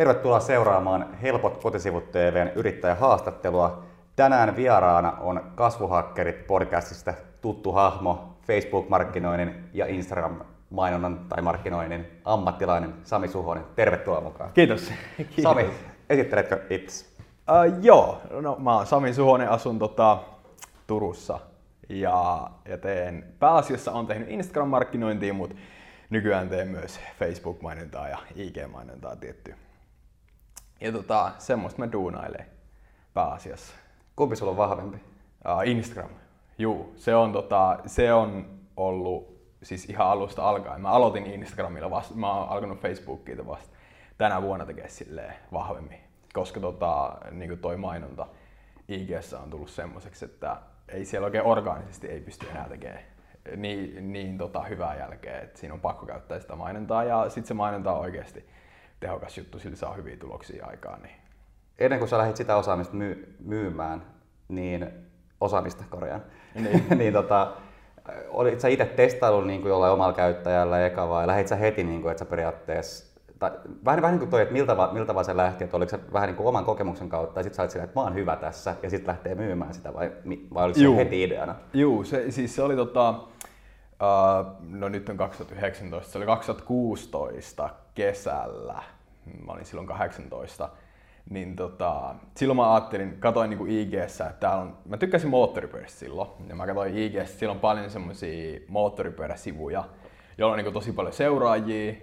Tervetuloa seuraamaan Helpot kotisivut TVn yrittäjähaastattelua. Tänään vieraana on Kasvuhakkerit podcastista tuttu hahmo, Facebook-markkinoinnin ja Instagram-mainonnan tai markkinoinnin ammattilainen Sami Suhonen. Tervetuloa mukaan. Kiitos. Kiitos. Sami, esitteletkö itse? Uh, joo, no, mä oon Sami Suhonen, asun tota, Turussa ja, ja teen, pääasiassa on tehnyt Instagram-markkinointia, mutta nykyään teen myös Facebook-mainontaa ja IG-mainontaa tietty. Ja tota, semmoista mä duunailen pääasiassa. Kumpi sulla on vahvempi? Uh, Instagram. Juu, se on, tota, se on ollut siis ihan alusta alkaen. Mä aloitin Instagramilla vasta, mä oon alkanut Facebookilta vasta tänä vuonna tekee silleen vahvemmin. Koska tota, niin toi mainonta ig on tullut semmoiseksi, että ei siellä oikein orgaanisesti ei pysty enää tekemään niin, niin tota, hyvää jälkeä, että siinä on pakko käyttää sitä mainontaa ja sitten se mainonta on oikeasti tehokas juttu, sillä saa hyviä tuloksia aikaan. Niin. Ennen kuin sä lähdit sitä osaamista myy- myymään, niin osaamista korjaan, niin, niin tota, olit sä itse testaillut niin kuin jollain omalla käyttäjällä eka vai lähdit sä heti, niin kuin, että sä periaatteessa tai vähän, vähän niin kuin toi, että miltä, miltä vaan se lähti, että oliko se vähän niin kuin oman kokemuksen kautta ja sitten sä olit silleen, että mä oon hyvä tässä ja sitten lähtee myymään sitä vai, vai oliko Juu. se heti ideana? Joo, se, siis se oli tota, uh, no nyt on 2019, se oli 2016 kesällä, mä olin silloin 18, niin tota, silloin mä ajattelin, katoin niinku IG-ssä, että täällä on, mä tykkäsin moottoripyörästä silloin, ja mä katsoin IG-ssä, siellä on paljon semmosia moottoripyöräsivuja, joilla on niinku tosi paljon seuraajia,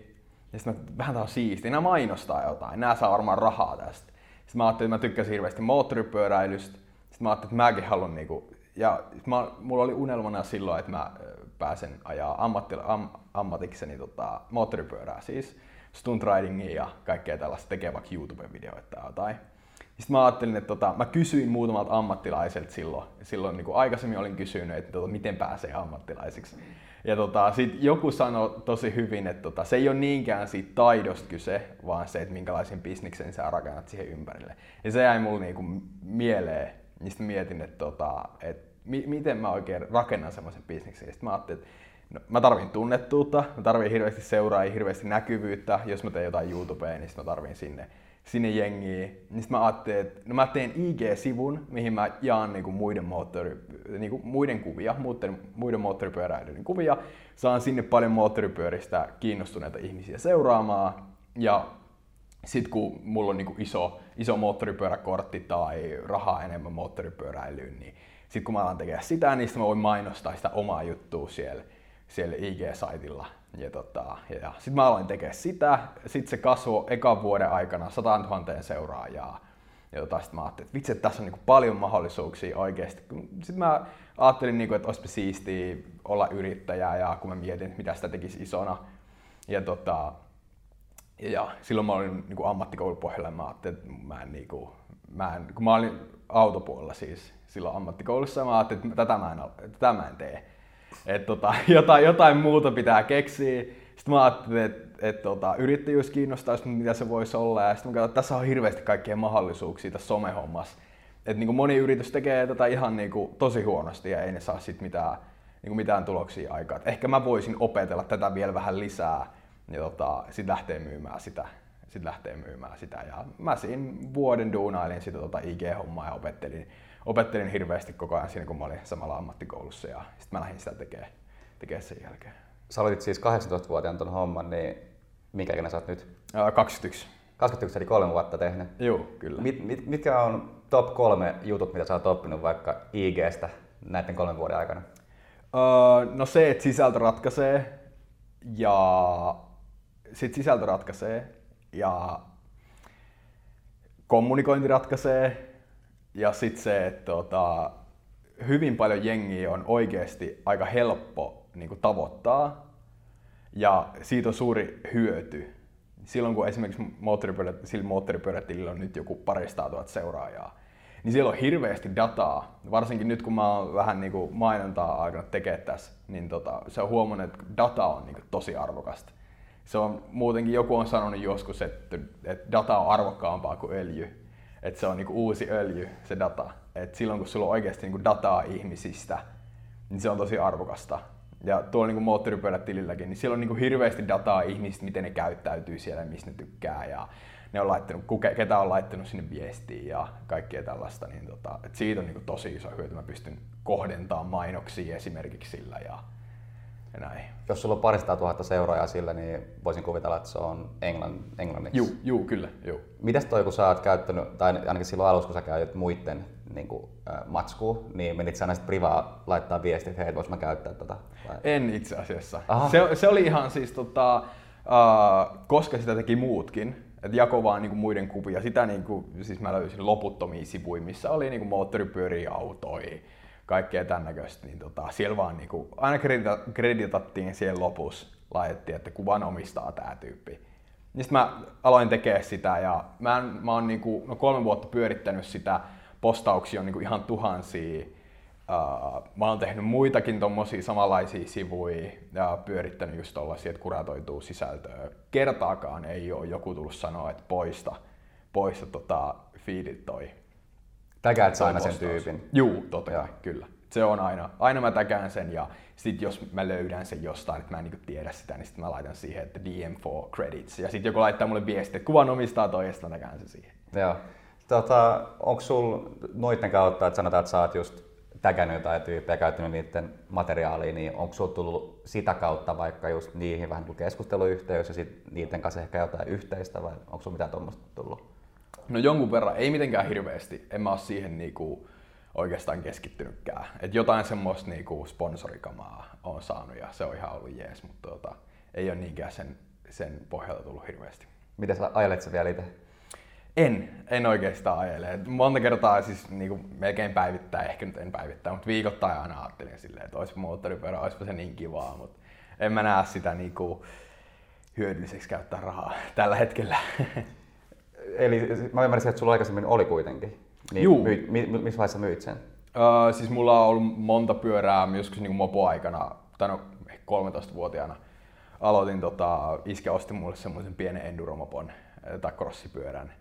ja sitten vähän on siistiä, nämä mainostaa jotain, nämä saa varmaan rahaa tästä. Sitten mä ajattelin, että mä tykkäsin hirveästi moottoripyöräilystä, sitten mä ajattelin, että mäkin haluan niinku, ja mä, mulla oli unelmana silloin, että mä pääsen ajaa ammattila, am, ammatikseni tota, moottoripyörää siis stunt ridingia ja kaikkea tällaista tekee vaikka YouTube-videoita tai jotain. Sitten mä ajattelin, että tota, mä kysyin muutamalta ammattilaiselta silloin, silloin niin kuin aikaisemmin olin kysynyt, että tota, miten pääsee ammattilaisiksi. Ja tota, sit joku sanoi tosi hyvin, että tota, se ei ole niinkään siitä taidosta kyse, vaan se, että minkälaisen bisniksen sä rakennat siihen ympärille. Ja se jäi mulle niinku mieleen, mistä mietin, että, tota, että mi- miten mä oikein rakennan semmoisen bisniksen. Sitten mä ajattelin, että No, mä tarvin tunnettuutta, mä tarvin hirveästi seuraajia, hirveästi näkyvyyttä. Jos mä teen jotain YouTubea, niin mä tarvin sinne, sinne jengiä. Niin mä ajattelin, että no mä teen IG-sivun, mihin mä jaan niinku muiden, moottori, niinku muiden kuvia, muiden, muiden moottoripyöräilijöiden kuvia. Saan sinne paljon moottoripyöristä kiinnostuneita ihmisiä seuraamaan. Ja sitten kun mulla on niinku iso, iso moottoripyöräkortti tai rahaa enemmän moottoripyöräilyyn, niin sitten kun mä alan tekemään sitä, niin mä voin mainostaa sitä omaa juttua siellä siellä IG-saitilla. Ja, tota, ja sitten mä aloin tekemään sitä, sitten se kasvoi ekan vuoden aikana 100 000 seuraajaa. Ja tota, sitten mä ajattelin, että vitsi, että tässä on niinku paljon mahdollisuuksia oikeasti. Sitten mä ajattelin, niinku, että olisipa siistiä olla yrittäjä ja kun mä mietin, mitä sitä tekisi isona. Ja, tota, ja silloin mä olin niinku ammattikoulupohjalla ja mä ajattelin, että mä en, niinku, mä en, kun mä olin autopuolella siis silloin ammattikoulussa mä ajattelin, että tätä mä en, tätä mä en tee että tota, jotain, jotain muuta pitää keksiä. Sitten mä ajattelin, että et, tota, yrittäjyys kiinnostaisi, mitä se voisi olla. Ja sitten mä katsoin, että tässä on hirveästi kaikkia mahdollisuuksia tässä somehommassa. Että niin moni yritys tekee tätä ihan niin kuin, tosi huonosti ja ei ne saa sit mitään, niin kuin mitään tuloksia aikaa. ehkä mä voisin opetella tätä vielä vähän lisää ja tota, sitten lähtee myymään sitä. Sit lähtee myymään sitä. Ja mä siinä vuoden duunailin sitä tota IG-hommaa ja opettelin opettelin hirveästi koko ajan siinä, kun mä olin samalla ammattikoulussa ja sitten mä lähdin sitä tekemään, tekemään sen jälkeen. Sä olit siis 18-vuotiaan ton homman, niin minkä ikinä sä oot nyt? Ää, 21. 21 eli kolme vuotta tehnyt. Joo, kyllä. Mit, mit, mitkä on top kolme jutut, mitä sä oot oppinut vaikka IGstä näiden kolmen vuoden aikana? Öö, no se, että sisältö ratkaisee ja sit sisältö ratkaisee ja kommunikointi ratkaisee ja sitten se, että tota, hyvin paljon jengiä on oikeasti aika helppo niin kuin tavoittaa ja siitä on suuri hyöty. Silloin kun esimerkiksi moottoripyörät, sillä moottoripyörätilillä on nyt joku parista tuhat seuraajaa, niin siellä on hirveästi dataa. Varsinkin nyt kun mä oon vähän niin kuin mainontaa alkanut tekemään tässä, niin tota, se on huomannut, että data on niin kuin tosi arvokasta. Se on muutenkin, joku on sanonut joskus, että, että data on arvokkaampaa kuin öljy että se on niinku uusi öljy, se data. Et silloin kun sulla on oikeasti niinku dataa ihmisistä, niin se on tosi arvokasta. Ja tuolla niinku moottoripyörätililläkin, niin siellä on niinku hirveästi dataa ihmisistä, miten ne käyttäytyy siellä, mistä ne tykkää ja ne on laittanut, kuke, ketä on laittanut sinne viestiä ja kaikkea tällaista, niin tota, et siitä on niin kuin tosi iso hyöty. Mä pystyn kohdentamaan mainoksia esimerkiksi sillä ja, ja näin. Jos sulla on parista tuhatta seuraajaa sillä, niin voisin kuvitella, että se on englann, englanniksi. Juu, juu, kyllä. Juu. Mitäs toi, kun sä oot käyttänyt, tai ainakin silloin alussa, kun sä käytit muiden niin kuin, äh, matskua, niin menit sä aina privaa laittaa viestit, että hei, vois mä käyttää tota? Vai? En itse asiassa. Se, se, oli ihan siis tota, uh, koska sitä teki muutkin, että jako vaan niinku muiden kuvia. Sitä niinku, siis mä löysin loputtomia sivuja, missä oli niinku moottoripyöriä, autoja, kaikkea tämän näköistä. Niin tota, siellä vaan niinku, aina kreditattiin siellä lopussa, laitettiin, että kuvan omistaa tämä tyyppi. Niin sitten mä aloin tekemään sitä ja mä, mä oon niinku, no kolme vuotta pyörittänyt sitä, postauksia on niinku ihan tuhansia Uh, mä oon tehnyt muitakin tommosia samanlaisia sivuja ja pyörittänyt just tollasia, että kuratoituu sisältöä. Kertaakaan ei ole joku tullut sanoa, että poista, poista tota feedit toi. Täkäät sä aina sen tyypin? Juu, totta kai, kyllä. Se on aina. Aina mä täkään sen ja sit jos mä löydän sen jostain, että mä en niinku tiedä sitä, niin sit mä laitan siihen, että DM for credits. Ja sit joku laittaa mulle viesti, että kuvan omistaa toi, ja sit mä täkään sen siihen. Joo. Tota, onko sul noiden kautta, että sanotaan, että sä oot just tägännyt jotain tyyppejä, käyttänyt niiden materiaalia, niin onko sinulla tullut sitä kautta vaikka just niihin vähän kuin keskusteluyhteys ja sit niiden kanssa ehkä jotain yhteistä vai onko sinulla mitään tuommoista tullut? No jonkun verran, ei mitenkään hirveästi. En mä ole siihen niinku oikeastaan keskittynytkään. Et jotain semmoista niinku sponsorikamaa on saanut ja se on ihan ollut jees, mutta tota, ei ole niinkään sen, sen pohjalta tullut hirveästi. Miten sä ajelet sä vielä itse? En, en oikeastaan ajele. Monta kertaa siis niin kuin melkein päivittää, ehkä nyt en päivittää, mutta viikoittain aina ajattelin silleen, että olisi moottoripyörä, olisipa se niin kivaa, mutta en mä näe sitä niin kuin hyödylliseksi käyttää rahaa tällä hetkellä. Eli mä ymmärsin, että sulla aikaisemmin oli kuitenkin. Niin Juu. Myit, mi, missä vaiheessa myit sen? Öö, siis mulla on ollut monta pyörää joskus niin mopo-aikana, tai no 13-vuotiaana. Aloitin, tota, iskä osti mulle semmoisen pienen enduromopon tai crossipyörän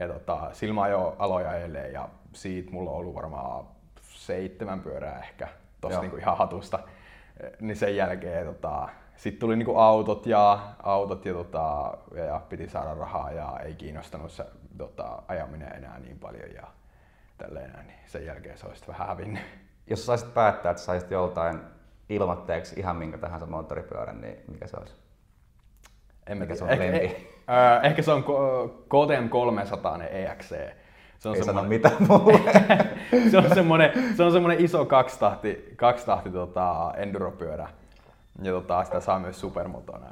ja tota, Silma jo aloja ajelemaan ja siitä mulla on ollut varmaan seitsemän pyörää ehkä tossa niinku ihan hatusta. Niin sen jälkeen tota, sitten tuli niinku autot ja, autot ja, tota, ja, piti saada rahaa ja ei kiinnostanut se tota, ajaminen enää niin paljon ja tälleen näin, niin sen jälkeen se olisi vähän hävinnyt. Jos saisit päättää, että saisit joltain ilmatteeksi ihan minkä tahansa moottoripyörän, niin mikä se olisi? En mikä se on eh, eh, Äh, ehkä se on KTM 300 EXC. Se on Ei sano mitään se, on semmoinen, se on semmoinen iso kaksitahti, kaksitahti tota, enduropyörä. Ja tota, sitä saa myös supermotona.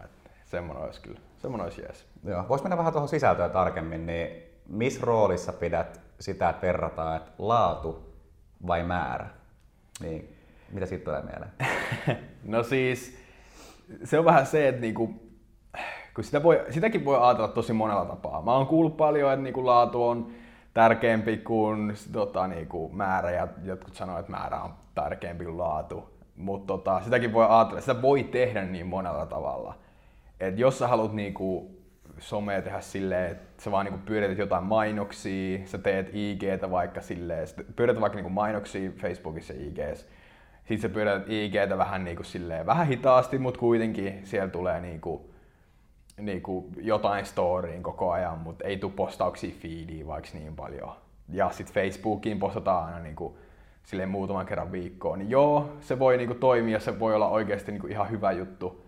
Semmoinen olisi kyllä, semmoinen olisi jees. Joo. Voisi mennä vähän tuohon sisältöön tarkemmin, niin missä roolissa pidät sitä, että verrataan, että laatu vai määrä? Niin, mitä siitä tulee mieleen? no siis, se on vähän se, että niinku, kun sitä voi, sitäkin voi ajatella tosi monella tapaa. Mä oon kuullut paljon, että niinku laatu on tärkeämpi kuin tota, niinku määrä ja jotkut sanoo, että määrä on tärkeämpi kuin laatu. Mutta tota, sitäkin voi ajatella, sitä voi tehdä niin monella tavalla. Et jos sä haluat niinku somea tehdä silleen, että sä vaan niinku pyörität jotain mainoksia, sä teet IGtä vaikka silleen, pyörität vaikka niinku mainoksia Facebookissa ja IGssä, sitten sä pyörität IGtä vähän niinku silleen, vähän hitaasti, mutta kuitenkin siellä tulee niinku niinku jotain storyin koko ajan, mutta ei tule postauksia feediin vaikka niin paljon. Ja sitten Facebookiin postataan aina niinku silleen muutaman kerran viikkoon, niin joo, se voi niinku toimia, se voi olla oikeasti niinku ihan hyvä juttu.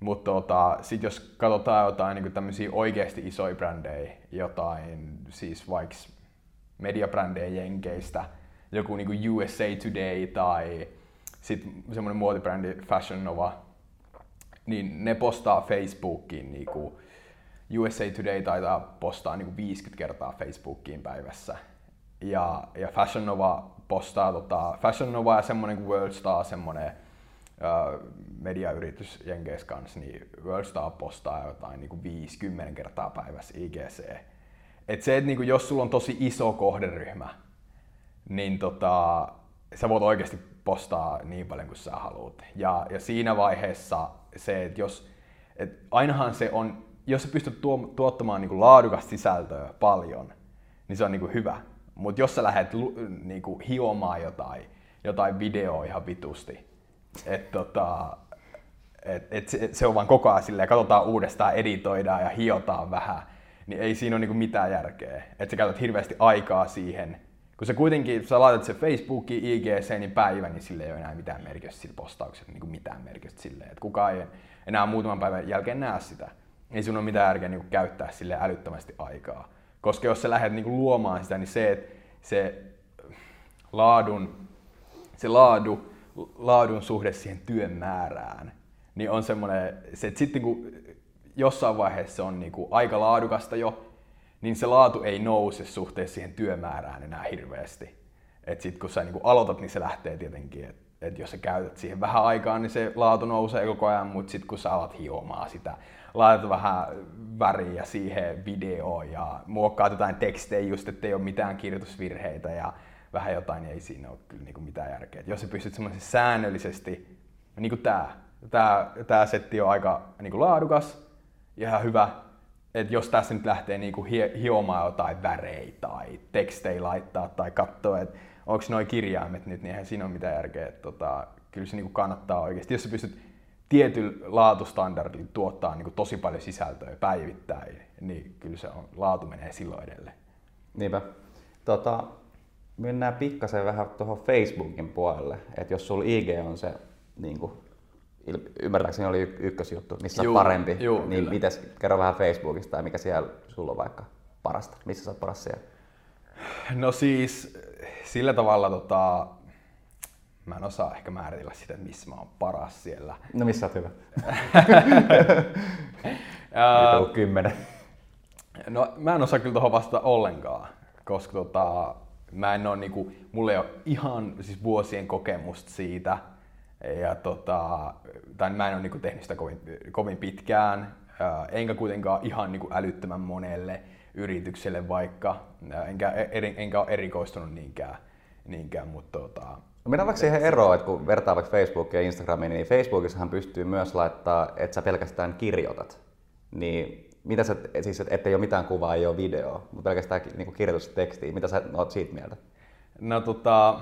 Mutta tota, sitten jos katsotaan jotain niinku tämmöisiä oikeasti isoja brändejä, jotain siis vaikka mediabrändejä Jenkeistä, joku niinku USA Today tai sitten semmoinen muotibrändi Fashion Nova, niin ne postaa Facebookiin niinku, USA Today taitaa postaa niinku 50 kertaa Facebookiin päivässä. Ja, ja Fashion Nova postaa tota, Fashion Nova ja semmonen kuin Worldstar, semmonen uh, mediayritys Jenkeis kanssa, niin Worldstar postaa jotain niinku 50 kertaa päivässä IGC. Et se, että niinku, jos sulla on tosi iso kohderyhmä, niin tota, sä voit oikeasti postaa niin paljon kuin sä haluat. Ja, ja siinä vaiheessa se, että jos, et ainahan se on, jos sä pystyt tuo, tuottamaan niin kuin laadukasta sisältöä paljon, niin se on niin kuin hyvä. Mutta jos sä lähdet niin hiomaan jotain, jotain videoa ihan vitusti, että tota, et, et se, se, on vaan koko ajan silleen, katsotaan uudestaan, editoidaan ja hiotaan vähän, niin ei siinä ole niinku mitään järkeä. Että sä käytät hirveästi aikaa siihen, kun sä kuitenkin, sä laitat se Facebookiin, IGC, niin päivä, niin sille ei ole enää mitään merkitystä sillä postauksella, niin kuin mitään merkitystä silleen, että kukaan ei enää muutaman päivän jälkeen näe sitä. Ei sun ole mitään järkeä niin kuin käyttää sille älyttömästi aikaa. Koska jos sä lähdet niin kuin luomaan sitä, niin se, että se laadun, se laadu, laadun suhde siihen työn määrään, niin on semmoinen, se, että sitten kun jossain vaiheessa on niin kuin aika laadukasta jo, niin se laatu ei nouse suhteessa siihen työmäärään enää hirveästi. Et sit kun sä niin aloitat, niin se lähtee tietenkin, että et jos sä käytät siihen vähän aikaa, niin se laatu nousee koko ajan, mutta sitten kun sä alat hiomaan sitä, laitat vähän väriä siihen videoon ja muokkaat jotain tekstejä just, ettei ole mitään kirjoitusvirheitä ja vähän jotain, niin ei siinä ole kyllä niinku mitään järkeä. Et jos sä pystyt semmoisesti säännöllisesti, niin kuin tää, tää, tää setti on aika niinku laadukas ja ihan hyvä, että jos tässä nyt lähtee niinku hiomaan jotain väreitä tai tekstejä laittaa tai katsoa, että onko noin kirjaimet nyt, niin eihän siinä ole mitään järkeä. Että tota, kyllä se niinku kannattaa oikeasti. Jos sä pystyt tietyllä laatustandardilla tuottaa niinku tosi paljon sisältöä päivittäin, niin kyllä se on, laatu menee silloin edelleen. Niinpä. Tota, mennään pikkasen vähän tuohon Facebookin puolelle. Että jos sulla IG on se niin kuin ymmärtääkseni oli ykkösjuttu, missä juu, on parempi. Juu, niin mites, kerro vähän Facebookista tai mikä siellä sulla on vaikka parasta? Missä sä oot paras siellä? No siis sillä tavalla tota, mä en osaa ehkä määritellä sitä, että missä mä oon paras siellä. No missä oot hyvä? Niitä kymmenen. No mä en osaa kyllä tuohon vastata ollenkaan, koska tota, mä en ole niinku, mulla ei ole ihan siis vuosien kokemusta siitä, ja tota, tai mä en ole niinku tehnyt sitä kovin, kovin pitkään, enkä kuitenkaan ihan niinku älyttömän monelle yritykselle vaikka, enkä, eri, enkä ole erikoistunut niinkään, niinkään mutta tota, No mennään vaikka siihen eroon, että kun vertaa vaikka Facebookia ja Instagramiin, niin Facebookissahan pystyy myös laittaa, että sä pelkästään kirjoitat. Niin mitä sä, siis ettei ole mitään kuvaa, ei ole videoa, mutta pelkästään niin kirjoitustekstiä. Mitä sä oot siitä mieltä? No tota,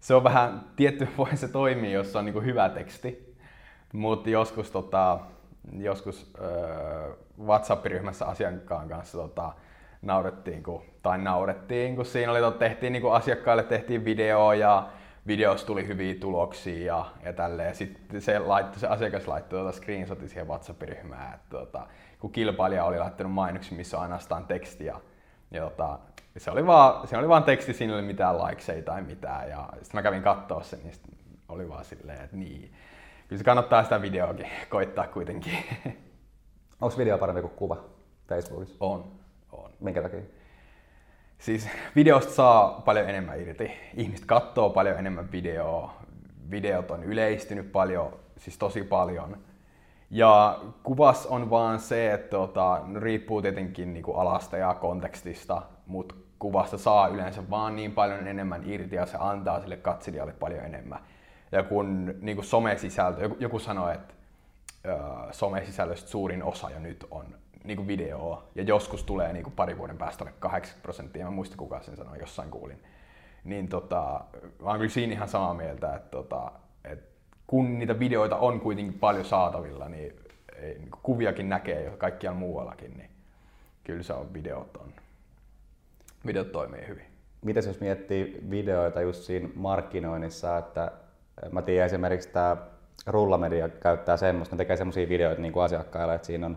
se on vähän, tietty voi se toimii, jos on niin hyvä teksti, mutta joskus, tota, joskus äh, WhatsApp-ryhmässä asiakkaan kanssa tota, naurettiin, kun, tai naurettiin, kun siinä oli, tehtiin niin asiakkaille tehtiin video ja videossa tuli hyviä tuloksia ja, ja tälleen. Sitten se, laittoi, se asiakas laittoi tuota screenshotin siihen WhatsApp-ryhmään, että tota, kun kilpailija oli laittanut mainoksia, missä on ainoastaan tekstiä. Ja tota, se oli vaan, se oli vaan teksti, siinä ei oli mitään likeseja tai mitään. Ja sitten mä kävin katsoa sen, niin oli vaan silleen, että niin. Kyllä se kannattaa sitä videoakin koittaa kuitenkin. Onko video parempi kuin kuva Facebookissa? On. on. Minkä takia? Siis videosta saa paljon enemmän irti. Ihmiset katsoo paljon enemmän videoa. Videot on yleistynyt paljon, siis tosi paljon ja kuvas on vaan se, että tota, no riippuu tietenkin niinku alasta ja kontekstista, mutta kuvasta saa yleensä vaan niin paljon enemmän irti ja se antaa sille katselijalle paljon enemmän. Ja kun niin kuin somesisältö, joku, joku sanoi, että somesisällöstä suurin osa jo nyt on niin kuin videoa, ja joskus tulee niin kuin pari vuoden päästä 80 prosenttia, mä muista kuka sen sanoi, jossain kuulin. Niin tota, mä oon kyllä siinä ihan samaa mieltä, että, tota, että kun niitä videoita on kuitenkin paljon saatavilla, niin, ei, niin kuviakin näkee jo kaikkialla muuallakin, niin kyllä se on videot on. Videot toimii hyvin. Mitäs jos miettii videoita just siinä markkinoinnissa, että mä tiedän esimerkiksi tämä Rullamedia käyttää semmoista, ne tekee semmoisia videoita niin kuin asiakkaille, että siinä on,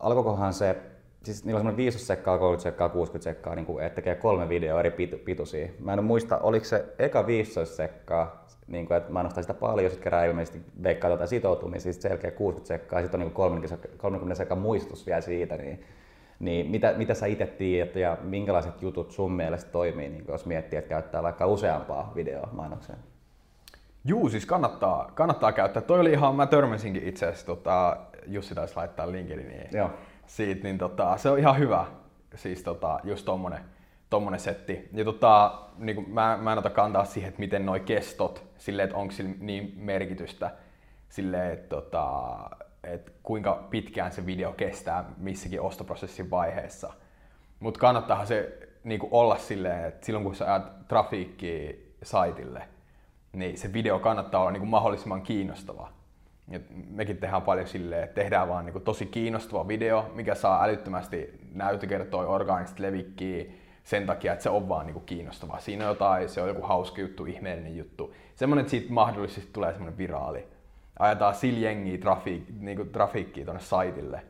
alkoikohan se, siis niillä on semmoinen 15 sekkaa, 30 sekkaa, 60 sekkaa, niin kuin, että tekee kolme videoa eri pituisia. Mä en muista, oliko se eka 15 sekkaa niin kuin, että mainostaa sitä paljon, sitten kerää ilmeisesti veikkaa tätä sitoutumista, sitten selkeä 60 sekkaa, sitten on niin 30, 30 sekan muistutus vielä siitä, niin, niin mitä, mitä sä itse tiedät ja minkälaiset jutut sun mielestä toimii, niin jos miettii, että käyttää vaikka useampaa videoa mainokseen? Juu, siis kannattaa, kannattaa käyttää. Toi oli ihan, mä törmäsinkin itse asiassa, tota, Jussi taisi laittaa LinkedIniin Joo. siitä, niin tota, se on ihan hyvä, siis tota, just tommonen, tommonen setti. Ja tota, niin kuin mä, mä en ota kantaa siihen, että miten noi kestot, silleen, että onko sillä niin merkitystä, silleen, että, tota, että kuinka pitkään se video kestää missäkin ostoprosessin vaiheessa. Mutta kannattaahan se niin kuin olla silleen, että silloin kun sä ajat trafiikkiä saitille, niin se video kannattaa olla niin kuin mahdollisimman kiinnostava. Et mekin tehdään paljon silleen, että tehdään vaan niinku tosi kiinnostava video, mikä saa älyttömästi näytökertoja, orgaanista levikkiä sen takia, että se on vaan niinku kiinnostavaa. Siinä on jotain, se on joku hauska juttu, ihmeellinen juttu. Semmoinen, että siitä mahdollisesti tulee semmoinen viraali. Ajetaan sillä jengiä trafiik, niinku trafiikkiä tuonne saitille.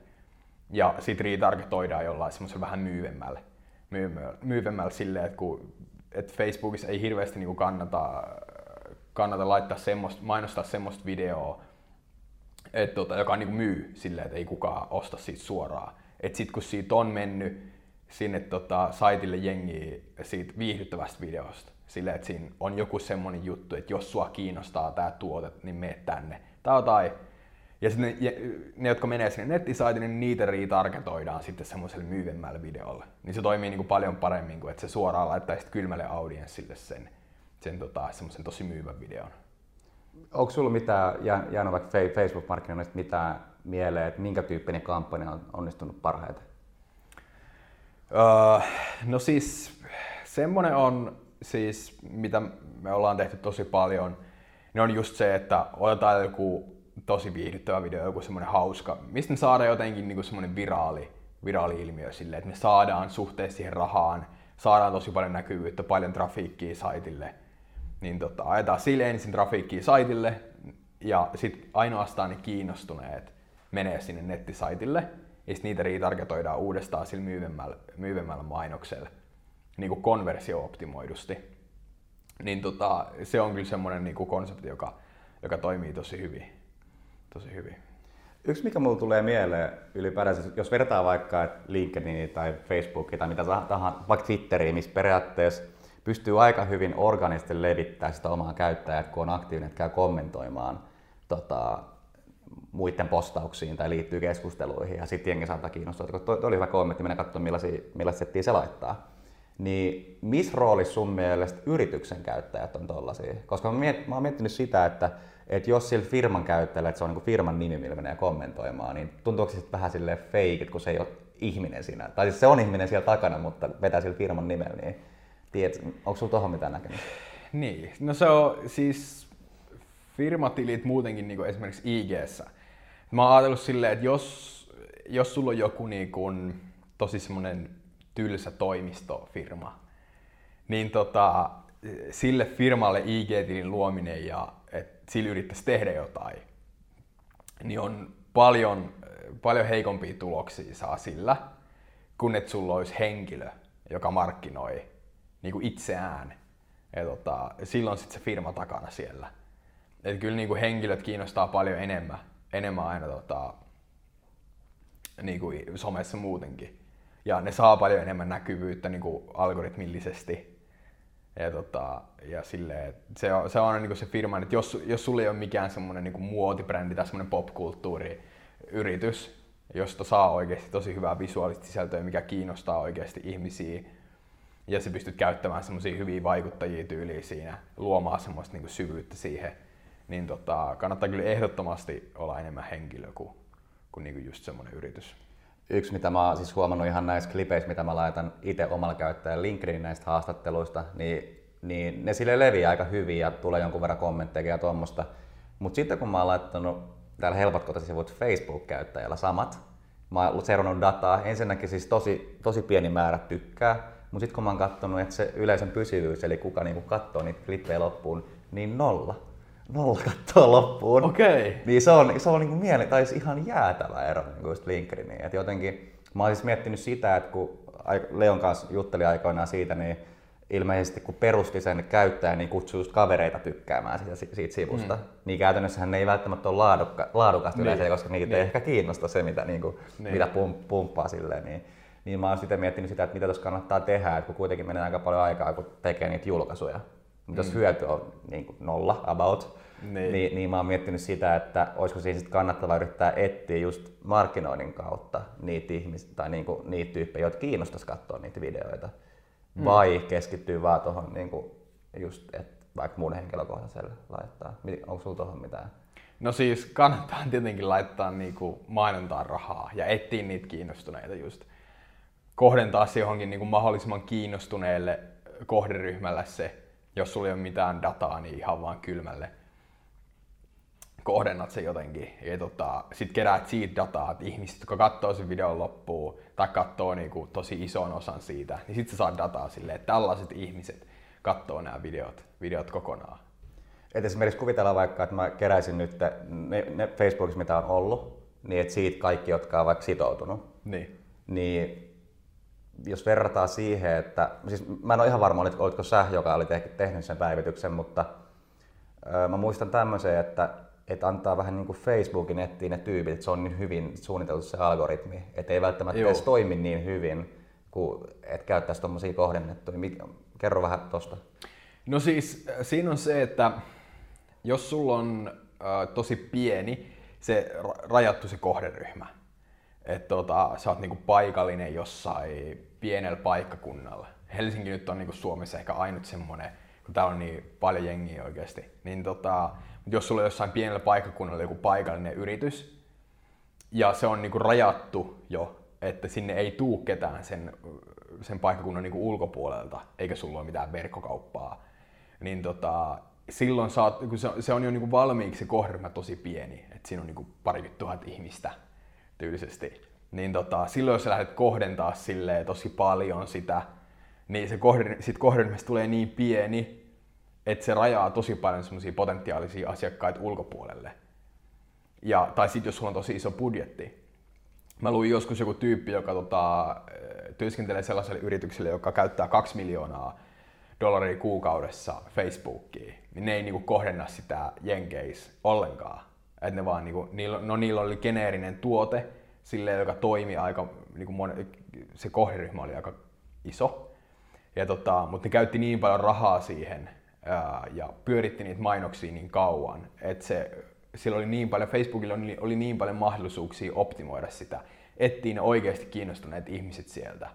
Ja sit retargetoidaan jollain semmoisella vähän. Myyvemmällä, myyvemmällä silleen, että kun että Facebookissa ei hirveästi niinku kannata, kannata laittaa semmoista, mainostaa semmoista videoa, et, tota, joka niinku myy silleen, että ei kukaan osta siitä suoraan. Et sit kun siitä on mennyt sinne tota, saitille jengiä siitä viihdyttävästä videosta, silleen, että siinä on joku semmonen juttu, että jos sua kiinnostaa tämä tuote, niin mene tänne. Tai jotain. Ja sitten ne, ne, jotka menee sinne nettisaitille, niin niitä retargetoidaan sitten semmoiselle myyvemmälle videolle. Niin se toimii niin kuin paljon paremmin kuin että se suoraan laittaisi kylmälle audienssille sen, sen tota, semmoisen tosi myyvän videon. Onko sulla mitään jäänyt vaikka Facebook-markkinoinnista mitään mieleen, että minkä tyyppinen kampanja on onnistunut parhaiten? Uh, no siis semmoinen on siis, mitä me ollaan tehty tosi paljon, niin on just se, että otetaan joku tosi viihdyttävä video, joku semmoinen hauska, mistä me saadaan jotenkin niin semmoinen viraali, viraali ilmiö silleen, että me saadaan suhteessa siihen rahaan, saadaan tosi paljon näkyvyyttä, paljon trafiikkiä saitille, niin tota, ajetaan sille ensin trafiikkiä saitille, ja sitten ainoastaan ne kiinnostuneet menee sinne nettisaitille, ja sitten niitä retargetoidaan uudestaan sillä myyvemmällä, myyvemmällä mainoksella, niin kuin konversio-optimoidusti. Niin tota, se on kyllä semmoinen niin konsepti, joka, joka toimii tosi hyvin. Tosi hyvin. Yksi, mikä mulle tulee mieleen ylipäätänsä, jos vertaa vaikka LinkedInia tai Facebookia tai mitä tahansa, vaikka Twitteriä, missä periaatteessa pystyy aika hyvin organisesti levittämään sitä omaa käyttäjää, kun on aktiivinen, että käy kommentoimaan tota, muiden postauksiin tai liittyy keskusteluihin ja sitten jengi saattaa kiinnostua. Toi, toi oli hyvä kommentti, mennä katsomaan millaisia, millaisia settiä se laittaa. Niin missä roolissa sun mielestä yrityksen käyttäjät on tollaisia? Koska mä, miet, mä oon miettinyt sitä, että, että jos sillä firman käyttäjällä, että se on niin firman nimi, millä menee kommentoimaan, niin tuntuuko se vähän sille fake, kun se ei ole ihminen siinä? Tai siis se on ihminen siellä takana, mutta vetää sillä firman nimellä, niin tiedät, onko sulla tuohon mitään näkemystä? Niin, no se on siis firmatilit muutenkin niin kuin esimerkiksi ig Mä oon ajatellut silleen, että jos, jos sulla on joku niin kuin, tosi semmoinen tylsä toimistofirma, niin tota, sille firmalle IG-tilin luominen ja että sillä yrittäisi tehdä jotain, niin on paljon, paljon heikompia tuloksia saa sillä, kun että sulla olisi henkilö, joka markkinoi niin kuin itseään. Ja tota, silloin sitten se firma takana siellä. Et kyllä niin kuin henkilöt kiinnostaa paljon enemmän, enemmän aina tota, niin kuin somessa muutenkin. Ja ne saa paljon enemmän näkyvyyttä niin kuin algoritmillisesti. Ja, tota, ja silleen, se on, se on niin kuin se firma, että jos, jos sulla ei ole mikään semmoinen niin muotibrändi tai semmoinen popkulttuuriyritys, josta saa oikeasti tosi hyvää visuaalista sisältöä, mikä kiinnostaa oikeasti ihmisiä, ja sä pystyt käyttämään semmoisia hyviä vaikuttajia tyyliä siinä, luomaan semmoista niin syvyyttä siihen, niin tota, kannattaa kyllä ehdottomasti olla enemmän henkilö kuin, kuin, niin kuin just semmoinen yritys. Yksi, mitä mä oon siis huomannut ihan näissä klipeissä, mitä mä laitan itse omalla käyttäjällä LinkedInin näistä haastatteluista, niin, niin ne sille leviää aika hyvin ja tulee jonkun verran kommentteja ja tuommoista. Mutta sitten kun mä oon laittanut täällä helpot kotisivut Facebook-käyttäjällä samat, mä oon seurannut dataa, ensinnäkin siis tosi, tosi pieni määrä tykkää, mutta sitten kun mä oon katsonut, että se yleisön pysyvyys, eli kuka niinku katsoo niitä klippejä loppuun, niin nolla nolla kattoa loppuun. Okei. Okay. Niin se on, se on niin miele, tai siis ihan jäätävä ero niin just LinkedIniin. Et jotenkin, mä oon siis miettinyt sitä, että kun Leon kanssa jutteli aikoinaan siitä, niin ilmeisesti kun perusti sen käyttäjän, niin kutsui just kavereita tykkäämään siitä, siitä sivusta. Mm. Niin käytännössä hän ei välttämättä ole laadukka, laadukasta niin. yleensä, koska niitä niin. ei ehkä kiinnosta se, mitä, niin kuin, niin. mitä pumppaa silleen. Niin, niin mä oon sitten miettinyt sitä, että mitä tuossa kannattaa tehdä, että kun kuitenkin menee aika paljon aikaa, kun tekee niitä julkaisuja. Mutta jos mm. hyöty on niin kuin nolla about, niin. Niin, niin mä oon miettinyt sitä, että olisiko siinä sitten kannattavaa yrittää etsiä just markkinoinnin kautta niitä ihmisiä tai niinku, niitä tyyppejä, joita kiinnostaisi katsoa niitä videoita. Mm. Vai keskittyy vaan tuohon niinku, just, että vaikka mun henkilökohtaiselle laittaa. Onko sulla tuohon mitään? No siis kannattaa tietenkin laittaa niinku mainontaan rahaa ja etsiä niitä kiinnostuneita just. Kohdentaa se johonkin niinku mahdollisimman kiinnostuneelle kohderyhmälle se, jos sulla ei ole mitään dataa, niin ihan vaan kylmälle kohdennat se jotenkin ja tota, sit keräät siitä dataa, että ihmiset, jotka katsoo sen videon loppuun tai katsoo niinku tosi ison osan siitä, niin sit sä saat dataa silleen, että tällaiset ihmiset katsoo nämä videot, videot kokonaan. Et esimerkiksi kuvitellaan vaikka, että mä keräisin nyt ne, ne Facebookissa, mitä on ollut, niin että siitä kaikki, jotka on vaikka sitoutunut. Niin. Niin jos verrataan siihen, että, siis mä en ole ihan varma, olitko sä, joka oli tehnyt sen päivityksen, mutta mä muistan tämmöisen, että, että antaa vähän niin kuin Facebookin etsiä ne tyypit, että se on niin hyvin suunniteltu se algoritmi, että ei välttämättä Joo. edes toimi niin hyvin, kuin että käyttäisi tuommoisia kohdennettuja. Kerro vähän tuosta. No siis siinä on se, että jos sulla on äh, tosi pieni se rajattu se kohderyhmä, että tota, sä oot niinku paikallinen jossain pienellä paikkakunnalla. Helsinki nyt on niinku Suomessa ehkä ainut semmoinen, kun täällä on niin paljon jengiä oikeasti. Niin tota, jos sulla on jossain pienellä paikkakunnalla joku paikallinen yritys, ja se on niinku rajattu jo, että sinne ei tuu ketään sen, sen paikkakunnan niinku ulkopuolelta, eikä sulla ole mitään verkkokauppaa, niin tota, silloin saat, kun se, se on jo niinku valmiiksi se kohderyhmä tosi pieni, että siinä on niinku parikymmentä tuhat ihmistä tyylisesti, niin tota, silloin jos sä lähdet kohdentaa silleen tosi paljon sitä, niin se kohde, sit kohderyhmästä tulee niin pieni, että se rajaa tosi paljon semmoisia potentiaalisia asiakkaita ulkopuolelle. Ja, tai sitten jos sulla on tosi iso budjetti. Mä luin joskus joku tyyppi, joka tota, työskentelee sellaiselle yritykselle, joka käyttää 2 miljoonaa dollaria kuukaudessa Facebookiin, niin ne ei niinku kohdenna sitä jenkeis ollenkaan. Et ne vaan niinku, niillä, no niillä oli geneerinen tuote, sille, joka toimi aika, niinku mon, se kohderyhmä oli aika iso. Ja tota, mutta ne käytti niin paljon rahaa siihen ää, ja pyöritti niitä mainoksia niin kauan, että se, sillä oli niin paljon, Facebookilla oli, oli niin paljon mahdollisuuksia optimoida sitä, etsiä ne oikeasti kiinnostuneet ihmiset sieltä.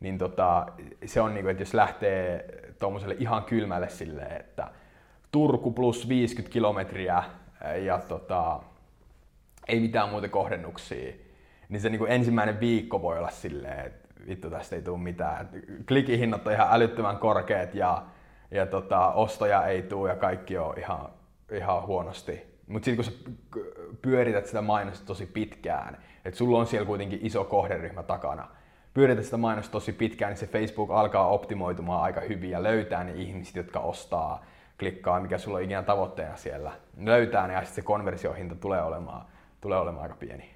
Niin tota, se on niinku, että jos lähtee tuommoiselle ihan kylmälle silleen, että Turku plus 50 kilometriä ja tota, ei mitään muuta kohdennuksia, niin se niin kuin ensimmäinen viikko voi olla silleen, että vittu tästä ei tule mitään. Klikihinnat on ihan älyttömän korkeat ja, ja tota, ostoja ei tule ja kaikki on ihan, ihan huonosti. Mutta sitten kun sä pyörität sitä mainosta tosi pitkään, että sulla on siellä kuitenkin iso kohderyhmä takana, pyörität sitä mainosta tosi pitkään, niin se Facebook alkaa optimoitumaan aika hyvin ja löytää ne ihmiset, jotka ostaa, klikkaa, mikä sulla on ikinä tavoitteena siellä. Löytää ne ja sitten se konversiohinta tulee olemaan, tulee olemaan aika pieni.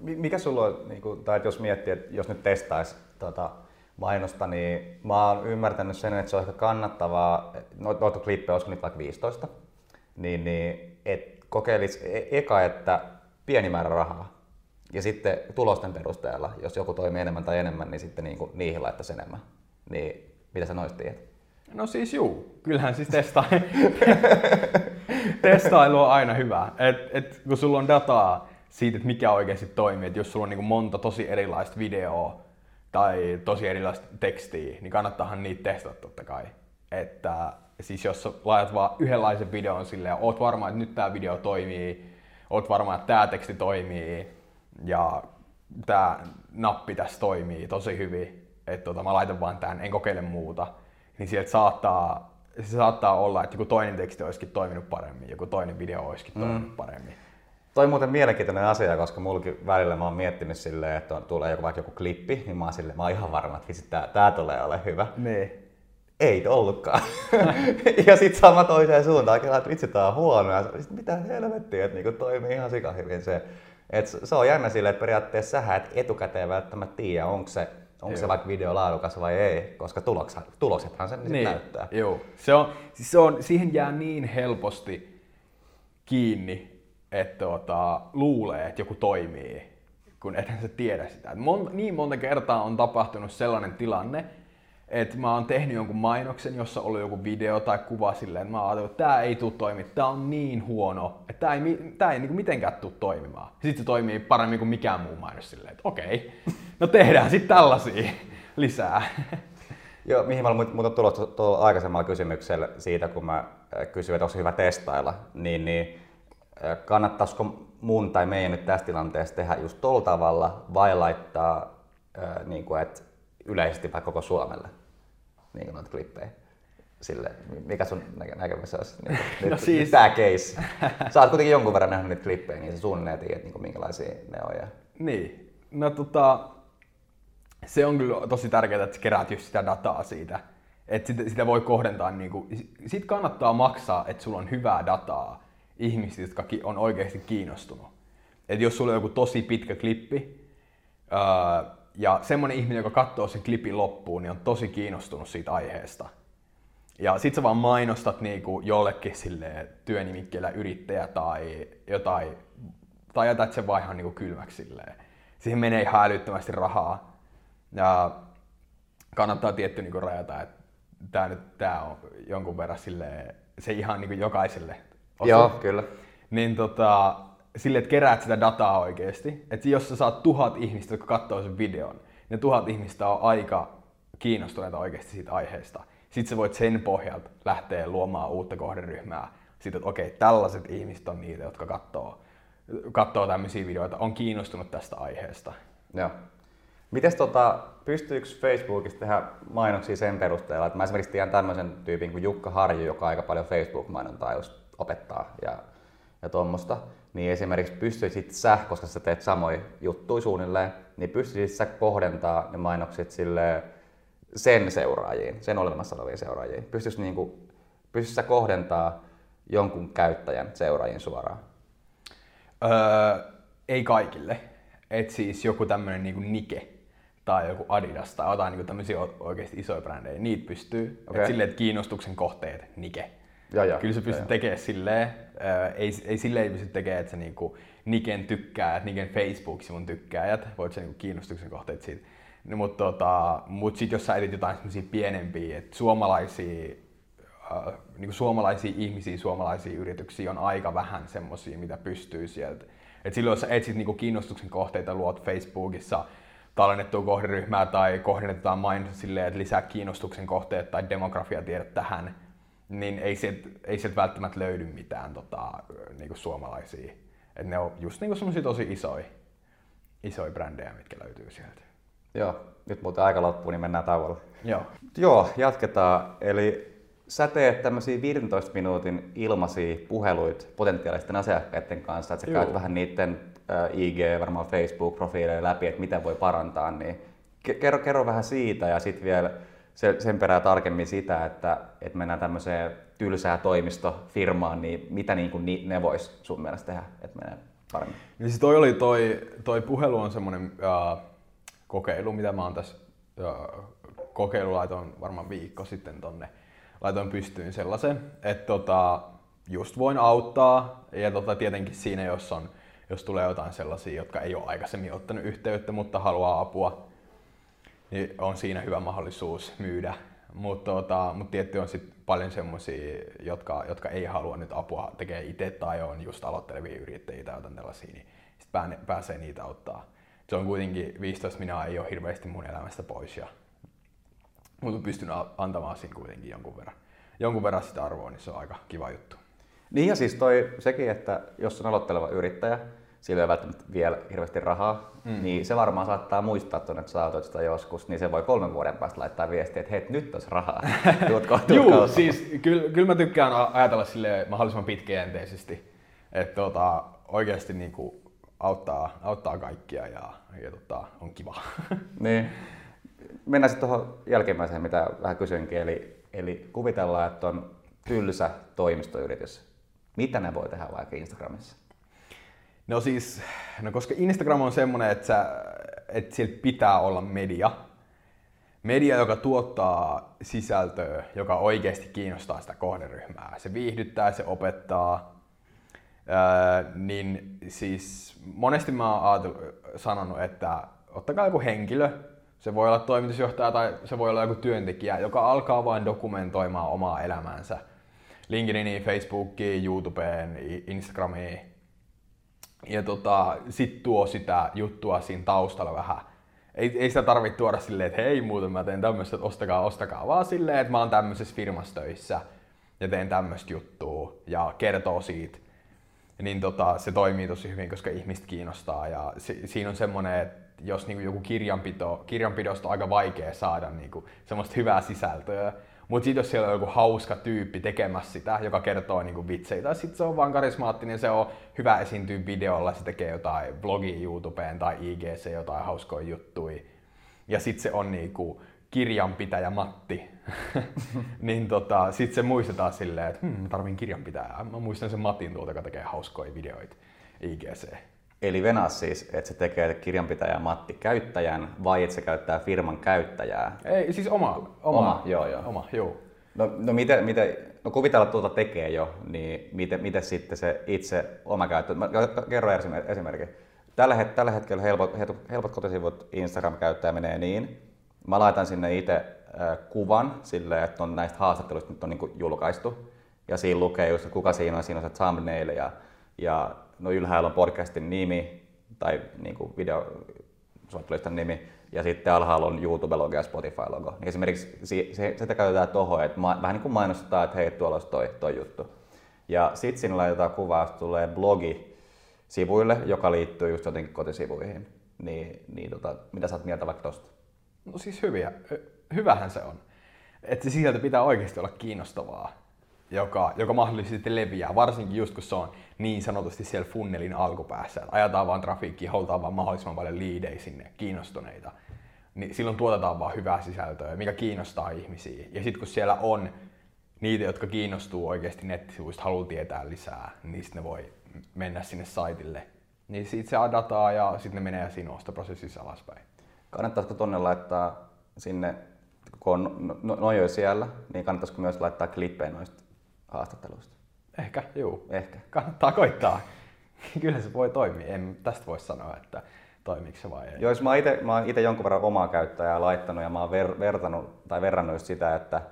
Mikä sulla on, niin kuin, tai jos miettii, että jos nyt testaisi tota, mainosta, niin mä oon ymmärtänyt sen, että se on ehkä kannattavaa, noita klippejä, olisiko nyt vaikka 15, niin, niin että kokeilisi e- eka, että pieni määrä rahaa. Ja sitten tulosten perusteella, jos joku toimii enemmän tai enemmän, niin sitten niin kuin, niihin laittaisi enemmän. Niin mitä sä noista? No siis juu, kyllähän siis testa... testailu on aina hyvä. Et, et, kun sulla on dataa siitä, että mikä oikeasti toimii, että jos sulla on niin monta tosi erilaista videoa tai tosi erilaista tekstiä, niin kannattaahan niitä testata totta kai. Että siis jos laitat vaan yhdenlaisen videon silleen, oot varma, että nyt tämä video toimii, oot varma, että tämä teksti toimii ja tämä nappi tässä toimii tosi hyvin, että tota, mä laitan vaan tämän, en kokeile muuta, niin sieltä saattaa, se saattaa olla, että joku toinen teksti olisikin toiminut paremmin, joku toinen video olisikin mm. toiminut paremmin. Toi on muuten mielenkiintoinen asia, koska mullakin välillä mä oon miettinyt silleen, että on, tulee joku, vaikka joku klippi, niin mä oon, silleen, mä oon ihan varma, että vitsi, tää, tää tulee ole hyvä. Niin. Ei ollutkaan. ja sitten sama toiseen suuntaan, että vitsi, tää on huono. Ja sit, mitä helvettiä, että niinku toimii ihan hyvin se. Et se on jännä silleen, että periaatteessa sähän et etukäteen välttämättä tiedä, onko se onko se vaikka video laadukas vai ei, koska tulokset, tuloksethan sen niin. näyttää. Joo. Se on, siis se on, siihen jää niin helposti kiinni, että tuota, luulee, että joku toimii, kun ethän sä tiedä sitä. Mon, niin monta kertaa on tapahtunut sellainen tilanne, että mä oon tehnyt jonkun mainoksen, jossa oli joku video tai kuva silleen, että mä oon että tää ei tule toimimaan, tää on niin huono, että tää ei, tää ei niinku mitenkään tule toimimaan. Sitten se toimii paremmin kuin mikään muu mainos silleen, että okei, no tehdään sitten tällaisia lisää. Joo, mihin mä olen tulossa tuolla aikaisemmalla kysymyksellä siitä, kun mä äh, kysyin, että onko hyvä testailla, niin, niin äh, kannattaisiko mun tai meidän nyt tässä tilanteessa tehdä just tuolla tavalla vai laittaa äh, niin kuin, että yleisesti vaikka koko Suomelle? Niin kuin noita klippejä? sille, mikä sun nä- näkemys olisi? Niin, No nyt, siis- Tämä case. Sä oot kuitenkin jonkun verran nähnyt niitä klippejä, niin sä suunnilleen tiedät, niin kuin, minkälaisia ne on. Ja... Niin. No tota, se on kyllä tosi tärkeää, että sä keräät just sitä dataa siitä. Että sitä, sitä voi kohdentaa, niin kuin, sit kannattaa maksaa, että sulla on hyvää dataa ihmisistä, jotka on oikeasti kiinnostunut. Että jos sulla on joku tosi pitkä klippi, öö, ja semmonen ihminen, joka katsoo sen klipin loppuun, niin on tosi kiinnostunut siitä aiheesta. Ja sit sä vaan mainostat niinku jollekin sille työnimikkeellä yrittäjä tai jotain, tai jätät sen vaan ihan niinku kylmäksi silleen. Siihen menee ihan älyttömästi rahaa. Ja kannattaa tietty niinku rajata, että tää nyt tää on jonkun verran silleen, se ihan niinku jokaiselle osuu. Joo, kyllä. Niin tota, sille, että keräät sitä dataa oikeasti. Että jos sä saat tuhat ihmistä, jotka katsoo sen videon, ne tuhat ihmistä on aika kiinnostuneita oikeasti siitä aiheesta. Sitten sä voit sen pohjalta lähteä luomaan uutta kohderyhmää. Sitten, että okei, tällaiset ihmiset on niitä, jotka katsoo, katsoo tämmöisiä videoita, on kiinnostunut tästä aiheesta. Joo. Mites tota, pystyykö Facebookista tehdä mainoksia sen perusteella, että mä esimerkiksi tiedän tämmöisen tyypin kuin Jukka Harju, joka aika paljon Facebook-mainontaa just opettaa ja, ja tuommoista, niin esimerkiksi pystyisit sä, koska sä teet samoja juttuja suunnilleen, niin pystyisit sä kohdentaa ne mainokset sille sen seuraajiin, sen olemassa oleviin seuraajiin. Pystyisit niinku, pystyisit sä kohdentaa jonkun käyttäjän seuraajiin suoraan? Öö, ei kaikille. Et siis joku tämmönen niinku Nike tai joku Adidas tai jotain niinku tämmöisiä oikeasti isoja brändejä, niitä pystyy. Okei. Et silleen, että kiinnostuksen kohteet, Nike. Joo, joo. Kyllä se pystyy tekemään silleen, ei, ei silleen pysty tekemään, että se niinku Niken tykkäät, Niken Facebook-sivun tykkäjät, voit se niinku kiinnostuksen kohteet siitä. No, mutta tota, mut sit jos sä etit jotain pienempiä, että suomalaisia äh, niin suomalaisia ihmisiä, suomalaisia yrityksiä on aika vähän semmosia, mitä pystyy sieltä. Et silloin jos sä etsit niin kiinnostuksen kohteita, luot Facebookissa tallennettua kohderyhmää tai kohdennetaan mainos silleen, että lisää kiinnostuksen kohteet tai demografiatiedot tähän, niin ei sieltä, ei sieltä välttämättä löydy mitään tota, niin suomalaisia. Et ne on just niin semmoisia tosi isoja, isoja brändejä, mitkä löytyy sieltä. Joo, nyt muuten aika loppuu, niin mennään tauolle. Joo. Joo, jatketaan. Eli sä teet tämmöisiä 15 minuutin ilmaisia puheluita potentiaalisten asiakkaiden kanssa, että sä Joo. käyt vähän niiden äh, IG, varmaan Facebook-profiileja läpi, että miten voi parantaa, niin ke- kerro, kerro vähän siitä ja sitten vielä se, sen perään tarkemmin sitä, että, että mennään tämmöiseen tylsää toimistofirmaan, niin mitä niin kuin ne vois sun mielestä tehdä, että menee paremmin? Niin siis toi oli toi, toi puhelu on semmonen äh, kokeilu, mitä mä oon tässä äh, kokeilu laitoin varmaan viikko sitten tonne. Laitoin pystyyn sellaisen, että tota, just voin auttaa ja tota, tietenkin siinä, jos, on, jos tulee jotain sellaisia, jotka ei ole aikaisemmin ottanut yhteyttä, mutta haluaa apua, niin on siinä hyvä mahdollisuus myydä. Mutta tota, mut tietty on sit paljon semmoisia, jotka, jotka ei halua nyt apua tekee itse tai on just aloittelevia yrittäjiä tai jotain tällaisia, niin sit pää, pääsee niitä auttaa. Se on kuitenkin 15 minä ei ole hirveästi mun elämästä pois ja mutta pystyn antamaan siinä kuitenkin jonkun verran, jonkun verran sitä arvoa, niin se on aika kiva juttu. Niin ja siis toi sekin, että jos on aloitteleva yrittäjä, sillä ei välttämättä vielä hirveästi rahaa, mm. niin se varmaan saattaa muistaa tuonne, sitä joskus, niin se voi kolmen vuoden päästä laittaa viestiä, että hei, nyt olisi rahaa. Tuutko, tuutko Juu, auttamaan? siis kyllä, kyllä mä tykkään ajatella sille mahdollisimman pitkäjänteisesti, että tota, oikeasti niinku auttaa, auttaa kaikkia ja, ja tota, on kiva. Niin. Mennään sitten tuohon jälkimmäiseen, mitä vähän kysyinkin. Eli, eli kuvitellaan, että on tylsä toimistoyritys. Mitä ne voi tehdä vaikka Instagramissa? No siis, no koska Instagram on semmonen, että, että siellä pitää olla media. Media, joka tuottaa sisältöä, joka oikeasti kiinnostaa sitä kohderyhmää. Se viihdyttää, se opettaa. Öö, niin siis monesti mä oon sanonut, että ottakaa joku henkilö, se voi olla toimitusjohtaja tai se voi olla joku työntekijä, joka alkaa vain dokumentoimaan omaa elämäänsä. LinkedIniin, Facebookiin, YouTubeen, Instagramiin, ja tota, sit tuo sitä juttua siinä taustalla vähän. Ei, ei sitä tarvitse tuoda silleen, että hei muuten mä teen tämmöistä, että ostakaa, ostakaa, vaan silleen, että mä oon tämmöisessä firmassa töissä ja teen tämmöistä juttua ja kertoo siitä. Niin tota, se toimii tosi hyvin, koska ihmistä kiinnostaa ja si, siinä on semmoinen, että jos niinku joku kirjanpito, kirjanpidosta on aika vaikea saada niinku semmoista hyvää sisältöä, Mutta sitten jos siellä on joku hauska tyyppi tekemässä sitä, joka kertoo niinku vitsejä, tai sitten se on vaan karismaattinen, se on hyvä esiintyä videolla, se tekee jotain blogia YouTubeen tai IGC, jotain hauskoja juttuja. Ja sitten se on niinku kirjanpitäjä Matti, niin tota, sitten se muistetaan silleen, että hm, mä tarvin kirjanpitäjää. Mä muistan sen Matin tuolta, joka tekee hauskoja videoita IGC. Eli venas siis, että se tekee kirjanpitäjä Matti käyttäjän vai että se käyttää firman käyttäjää? Ei, siis oma. Oma, oma joo joo. Oma, joo. No, no, miten, miten, no kuvitella tuota tekee jo, niin miten, miten sitten se itse oma käyttö, mä kerron esimerkki. Tällä, het, tällä hetkellä helpot, helpot kotisivut Instagram-käyttäjä menee niin, mä laitan sinne itse äh, kuvan silleen, että on näistä haastatteluista nyt on niin julkaistu. Ja siinä lukee just, että kuka siinä on, siinä on se thumbnail ja, ja no ylhäällä on podcastin nimi tai niin kuin video nimi ja sitten alhaalla on YouTube-logo ja Spotify-logo. Niin esimerkiksi se, sitä käytetään tuohon, että ma, vähän niin kuin mainostetaan, että hei, tuolla olisi toi, toi juttu. Ja sitten siinä laitetaan kuvaa, tulee blogi sivuille, joka liittyy just jotenkin kotisivuihin. Niin, niin tota, mitä sä oot mieltä vaikka tosta? No siis hyviä. Hyvähän se on. Että se sisältö pitää oikeasti olla kiinnostavaa, joka, joka mahdollisesti leviää, varsinkin just kun se on niin sanotusti siellä funnelin alkupäässä. Että ajataan vaan trafiikkiä, halutaan vaan mahdollisimman paljon liidejä sinne, kiinnostuneita. Niin silloin tuotetaan vaan hyvää sisältöä, mikä kiinnostaa ihmisiä. Ja sitten kun siellä on niitä, jotka kiinnostuu oikeasti nettisivuista, haluaa tietää lisää, niin sitten ne voi mennä sinne saitille. Niin siitä se dataa ja sitten ne menee siinä ostoprosessissa alaspäin. Kannattaisiko tuonne laittaa sinne, kun on no, no, noin jo siellä, niin kannattaisiko myös laittaa klippejä noista haastatteluista? Ehkä, juu. Ehkä. Kannattaa koittaa. Kyllä se voi toimia. En tästä voi sanoa, että toimiiko se vai ei. Joo, jos mä, ite, mä oon itse jonkun verran omaa käyttäjää laittanut ja mä oon ver, vertanut tai verrannut just sitä, että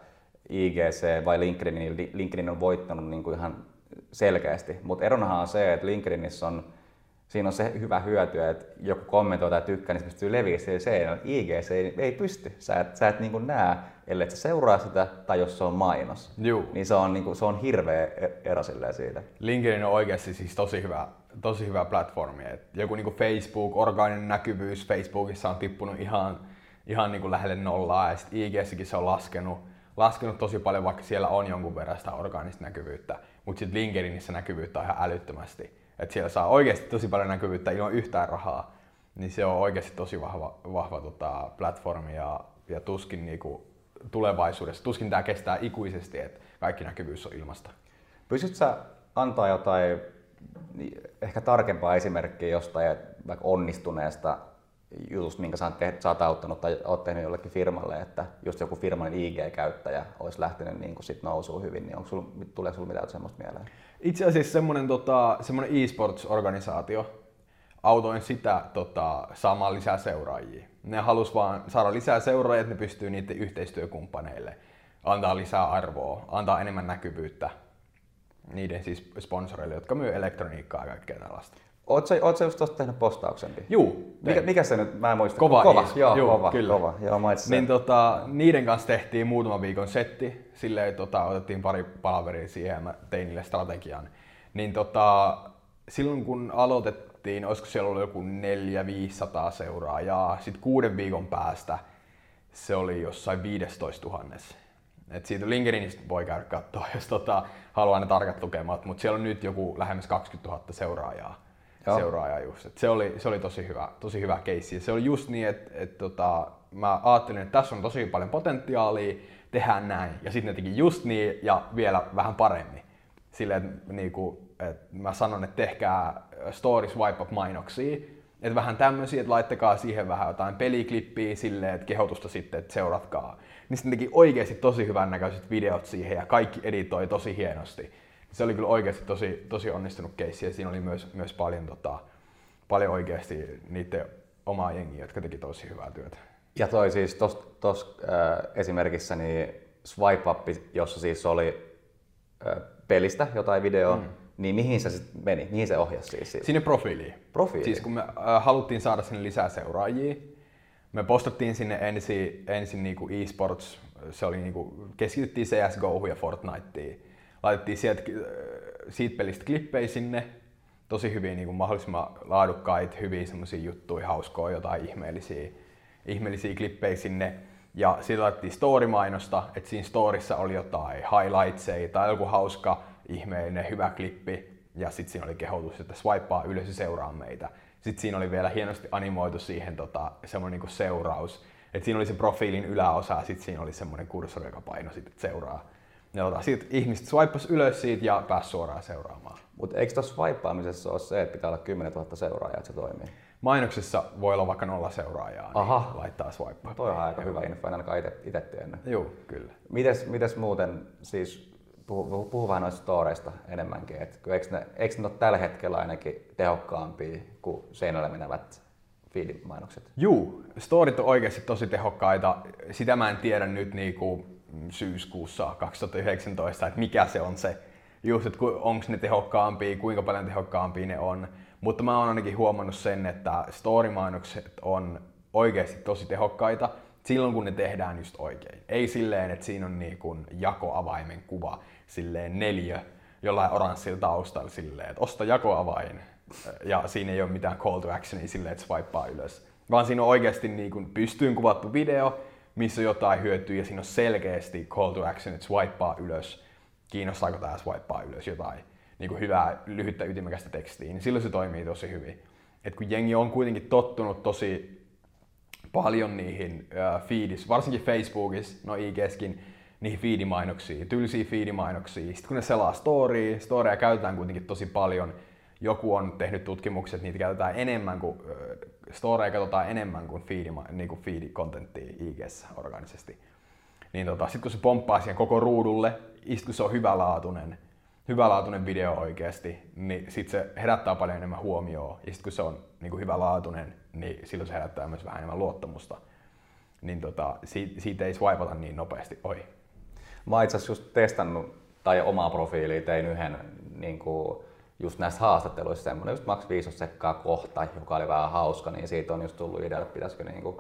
IGC vai LinkedIn, niin LinkedIn on voittanut niin kuin ihan selkeästi. Mutta eronahan on se, että LinkedInissä on siinä on se hyvä hyöty, että joku kommentoi tai tykkää, niin se pystyy leviämään se, se IG se ei, ei pysty. Sä et, sä et niin näe, ellei sä seuraa sitä tai jos se on mainos. Juu. Niin se on, niin kuin, se on hirveä e-, ero siitä. LinkedIn on oikeasti siis tosi hyvä, tosi hyvä platformi. Et joku niin kuin Facebook, orgaaninen näkyvyys Facebookissa on tippunut ihan, ihan niin kuin lähelle nollaa ja sitten IGssäkin se on laskenut, laskenut tosi paljon, vaikka siellä on jonkun verran sitä orgaanista näkyvyyttä. Mutta sitten LinkedInissä näkyvyyttä on ihan älyttömästi että siellä saa oikeasti tosi paljon näkyvyyttä ilman yhtään rahaa, niin se on oikeasti tosi vahva, vahva tota, platformi ja, ja tuskin niinku, tulevaisuudessa, tuskin tämä kestää ikuisesti, että kaikki näkyvyys on ilmasta. Pystytkö sä antaa jotain ehkä tarkempaa esimerkkiä jostain vaikka onnistuneesta jutusta, minkä sä oot, tehnyt, sä oot auttanut tai oot tehnyt jollekin firmalle, että just joku firman IG-käyttäjä olisi lähtenyt niin sit nousuun hyvin, niin onko sul, tulee sinulle mitään semmoista mieleen? Itse asiassa semmoinen tota, semmoinen e-sports-organisaatio, autoin sitä tota, saamaan lisää seuraajia. Ne halus vaan saada lisää seuraajia, että ne pystyy niiden yhteistyökumppaneille antaa lisää arvoa, antaa enemmän näkyvyyttä niiden siis sponsoreille, jotka myy elektroniikkaa ja kaikkea tällaista. Oletko, ootko just tuosta tehnyt postauksenkin? Juu. Mikä, mikä se nyt, mä en muista. Kova, kova. Is. Joo, Juu, kova, kyllä. kova. Joo, mä niin tota, niiden kanssa tehtiin muutama viikon setti. Silleen tota, otettiin pari palaveria siihen ja mä tein niille strategian. Niin tota, silloin kun aloitettiin, olisiko siellä ollut joku 400-500 seuraajaa, sitten kuuden viikon päästä se oli jossain 15 000. Et siitä LinkedInistä voi käydä katsoa, jos tota, haluaa ne tarkat lukemat, mutta siellä on nyt joku lähemmäs 20 000 seuraajaa. Joo. seuraaja just. Et se, oli, se oli tosi hyvä, tosi hyvä keissi. Se oli just niin, että et, tota, mä ajattelin, että tässä on tosi paljon potentiaalia, tehdään näin. Ja sitten ne teki just niin ja vielä vähän paremmin. Silleen, että niinku, et mä sanon, että tehkää stories wipe up mainoksia. Että vähän tämmöisiä, että laittakaa siihen vähän jotain peliklippiä silleen, että kehotusta sitten, että seuratkaa. Niin sitten teki oikeasti tosi hyvän näköiset videot siihen ja kaikki editoi tosi hienosti se oli kyllä oikeasti tosi, tosi onnistunut keissi ja siinä oli myös, myös paljon, tota, paljon oikeasti niiden omaa jengiä, jotka teki tosi hyvää työtä. Ja toi siis tuossa äh, esimerkissä niin Swipe Up, jossa siis oli äh, pelistä jotain videoa, mm. Niin mihin se sitten meni? Mihin se ohjasi siis? Siitä? Sinne profiiliin. Profiili. Siis kun me äh, haluttiin saada sinne lisää seuraajia, me postattiin sinne ensin, ensin niinku e-sports, se oli niinku, keskityttiin CSGO ja Fortniteen laitettiin sieltä, äh, siitä pelistä klippejä sinne, tosi hyviä, niin kuin mahdollisimman laadukkaita, hyviä semmoisia juttuja, hauskoja, jotain ihmeellisiä, ihmeellisiä klippejä sinne. Ja siitä laitettiin story-mainosta, että siinä storissa oli jotain highlightseja tai joku hauska, ihmeellinen, hyvä klippi. Ja sitten siinä oli kehotus, että swipea ylös ja seuraa meitä. Sitten siinä oli vielä hienosti animoitu siihen tota, semmoinen niin seuraus. Et siinä oli se profiilin yläosa ja sitten siinä oli semmoinen kursori, joka painoi sitten, seuraa. Ja tota, sitten ihmiset swipeas ylös siitä ja pääsi suoraan seuraamaan. Mutta eikö tuossa swipeaamisessa ole se, että pitää olla 10 000 seuraajaa, että se toimii? Mainoksessa voi olla vaikka nolla seuraajaa, niin Aha. laittaa swipe. Toi on aika hyvä info, en ainakaan itse tiennyt. Joo, kyllä. Mites, mites muuten, siis puhu, puhu vähän noista storeista enemmänkin, että eikö ne, eikö ne ole tällä hetkellä ainakin tehokkaampia kuin seinällä menevät feed-mainokset? Juu, storit on oikeasti tosi tehokkaita. Sitä mä en tiedä nyt niinku syyskuussa 2019, että mikä se on se, just, että onko ne tehokkaampia, kuinka paljon tehokkaampia ne on. Mutta mä oon ainakin huomannut sen, että story-mainokset on oikeasti tosi tehokkaita silloin, kun ne tehdään just oikein. Ei silleen, että siinä on niin kuin jakoavaimen kuva, silleen neljä jollain oranssilla taustalla silleen, että osta jakoavain. Ja siinä ei ole mitään call to actionia silleen, että swipea ylös. Vaan siinä on oikeasti niin kuin pystyyn kuvattu video, missä jotain hyötyä ja siinä on selkeästi call to action, että swipea ylös. Kiinnostaako tämä swipea ylös jotain niin kuin hyvää, lyhyttä, ytimekästä tekstiä, niin silloin se toimii tosi hyvin. Et kun jengi on kuitenkin tottunut tosi paljon niihin uh, feedis, varsinkin Facebookissa, no IGskin, niihin feedimainoksiin, tylsiä feedimainoksia. Sitten kun ne selaa storya, storya käytetään kuitenkin tosi paljon. Joku on tehnyt tutkimukset, että niitä käytetään enemmän kuin, storeja katsotaan enemmän kuin feed, niin kuin feed-kontenttia IGssä organisesti. Niin tota, sitten kun se pomppaa siihen koko ruudulle, sitten kun se on hyvälaatuinen, hyvälaatuinen video oikeasti, niin sitten se herättää paljon enemmän huomioon. Ja sitten kun se on niin kuin hyvälaatuinen, niin silloin se herättää myös vähän enemmän luottamusta. Niin tota, siitä, siitä ei swipata niin nopeasti ohi. Mä oon itse asiassa just testannut, tai omaa profiiliä tein yhden niin kuin, just näissä haastatteluissa semmoinen just maks 5 sekkaa kohta, joka oli vähän hauska, niin siitä on just tullut idea, että pitäisikö, niin kuin,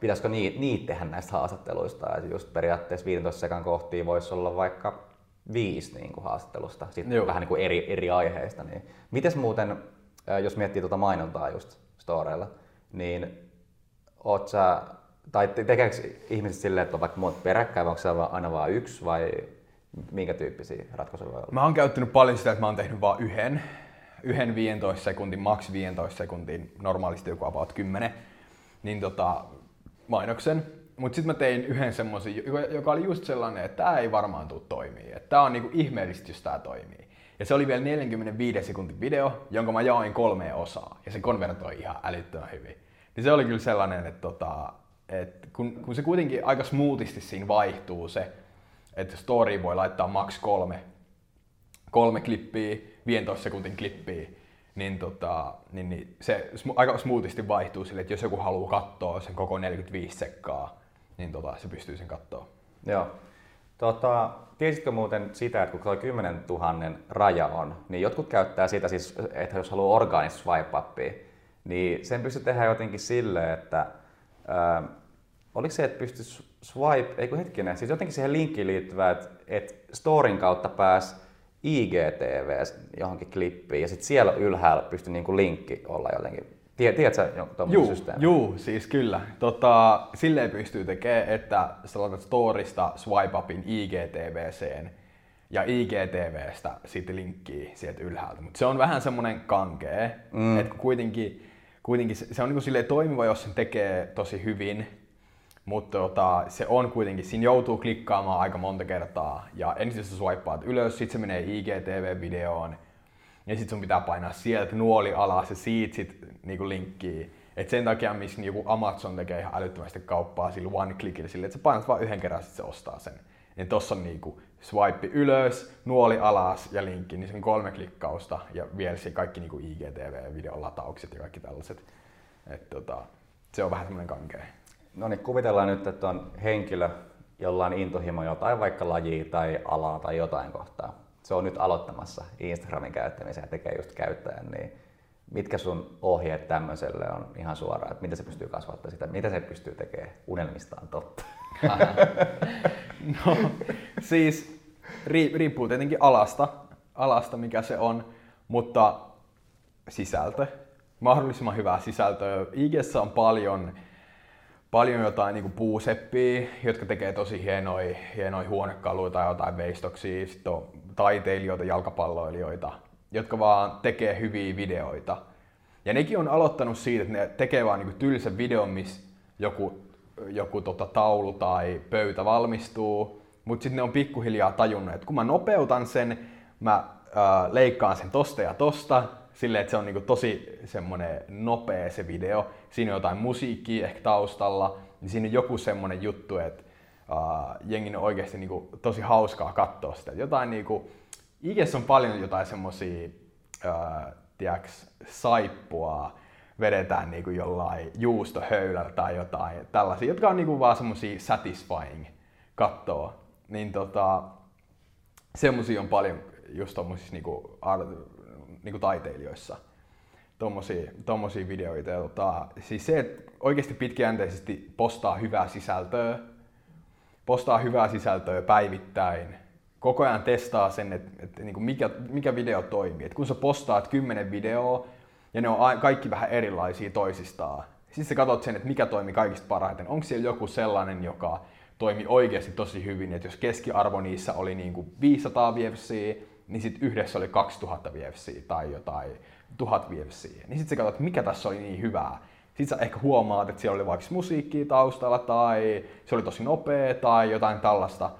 pitäisikö niitä, niitä tehdä näistä haastatteluista. Et just periaatteessa 15 sekan kohtia voisi olla vaikka viisi niin kuin haastattelusta, sitten Joo. vähän niin kuin eri, eri aiheista. Niin. Mites muuten, jos miettii tuota mainontaa just storeilla, niin oot sä, tai tekeekö ihmiset silleen, että on vaikka monta peräkkäin, vai onko se aina vain yksi vai minkä tyyppisiä ratkaisuja voi olla? Mä oon käyttänyt paljon sitä, että mä oon tehnyt vain yhden, yhden 15 sekuntin, maks 15 sekuntin, normaalisti joku about 10, niin tota, mainoksen. Mutta sitten mä tein yhden semmoisen, joka oli just sellainen, että tämä ei varmaan tule toimii. Että tämä on niinku ihmeellistä, jos tämä toimii. Ja se oli vielä 45 sekuntin video, jonka mä jaoin kolmeen osaan. Ja se konvertoi ihan älyttömän hyvin. Niin se oli kyllä sellainen, että, tota, että kun, kun se kuitenkin aika smoothisti siinä vaihtuu se, että story voi laittaa max kolme, kolme klippiä, 15 sekuntin klippiä, niin, tota, niin, niin se aika smoothisti vaihtuu sille, että jos joku haluaa katsoa sen koko 45 sekkaa, niin tota, se pystyy sen katsoa. Joo. Tota, tiesitkö muuten sitä, että kun tuo 10 000 raja on, niin jotkut käyttää sitä siis, että jos haluaa organista swipe niin sen pystyy tehdä jotenkin silleen, että oliko se, että pystyy swipe, ei kun hetkinen, siis jotenkin siihen linkkiin liittyvää, että, että storin kautta pääs IGTV johonkin klippiin ja sitten siellä ylhäällä pystyy niin kuin linkki olla jotenkin. Tiedätkö Juu, systeemi? Juu, siis kyllä. Tota, silleen pystyy tekemään, että sä laitat storista swipe upin IGTVCen ja IGTVstä sitten linkkiä sieltä ylhäältä. Mutta se on vähän semmoinen kankee, mm. että kuitenkin, kuitenkin se, se on niin kuin toimiva, jos sen tekee tosi hyvin, mutta tota, se on kuitenkin, siinä joutuu klikkaamaan aika monta kertaa ja ensin sä swipeaat ylös, sitten se menee IGTV-videoon ja sitten sun pitää painaa sieltä nuoli alas ja siitä sit niinku linkkiin. Et sen takia, missä joku Amazon tekee ihan älyttömästi kauppaa sillä one clickillä sille, että sä painat vain yhden kerran, sitten se ostaa sen. Niin tossa on niinku swipe ylös, nuoli alas ja linkki, niin se on kolme klikkausta ja vielä kaikki niinku IGTV-videolataukset ja kaikki tällaiset. Et tota, se on vähän semmoinen kankea. No niin, kuvitellaan nyt, että on henkilö, jolla on intohimo jotain vaikka lajia tai alaa tai jotain kohtaa. Se on nyt aloittamassa Instagramin käyttämisen ja tekee just käyttäjän, niin mitkä sun ohjeet tämmöiselle on ihan suoraan, että miten se pystyy kasvattamaan sitä, mitä se pystyy tekemään unelmistaan totta? no siis riippuu tietenkin alasta, alasta mikä se on, mutta sisältö, mahdollisimman hyvää sisältöä. IGssä on paljon paljon jotain niin puuseppiä, jotka tekee tosi hienoja, hienoja huonekaluja tai jotain veistoksia. Sitten on taiteilijoita, jalkapalloilijoita, jotka vaan tekee hyviä videoita. Ja nekin on aloittanut siitä, että ne tekee vaan niin tylsän videon, missä joku, joku tota, taulu tai pöytä valmistuu, mutta sitten ne on pikkuhiljaa tajunnut, että kun mä nopeutan sen, mä ää, leikkaan sen tosta ja tosta, silleen, että se on niinku tosi semmonen nopea se video. Siinä on jotain musiikkia ehkä taustalla, niin siinä on joku semmonen juttu, että uh, jengin on oikeasti niinku tosi hauskaa katsoa sitä. Jotain niinku, IGS on paljon jotain semmosia, uh, tiiäks, saippua, vedetään niinku jollain juustohöylällä tai jotain tällaisia, jotka on niinku vaan semmosia satisfying katsoa. Niin tota, semmosia on paljon just tommosissa niinku, niinku taiteilijoissa tommosia, tommosia videoita. Ja tota, siis se, että oikeasti pitkäjänteisesti postaa hyvää sisältöä, postaa hyvää sisältöä päivittäin, koko ajan testaa sen, että, että niin kuin mikä, mikä video toimii. Et kun sä postaat kymmenen videoa ja ne on kaikki vähän erilaisia toisistaan, sitten sä katsot sen, että mikä toimii kaikista parhaiten. Onko siellä joku sellainen, joka toimi oikeasti tosi hyvin, että jos keskiarvo niissä oli niin kuin 500 VFC, niin sitten yhdessä oli 2000 VFC tai jotain 1000 VFC. Niin sitten sä katsot, mikä tässä oli niin hyvää. Sitten sä ehkä huomaat, että siellä oli vaikka musiikkia taustalla tai se oli tosi nopea tai jotain tällaista.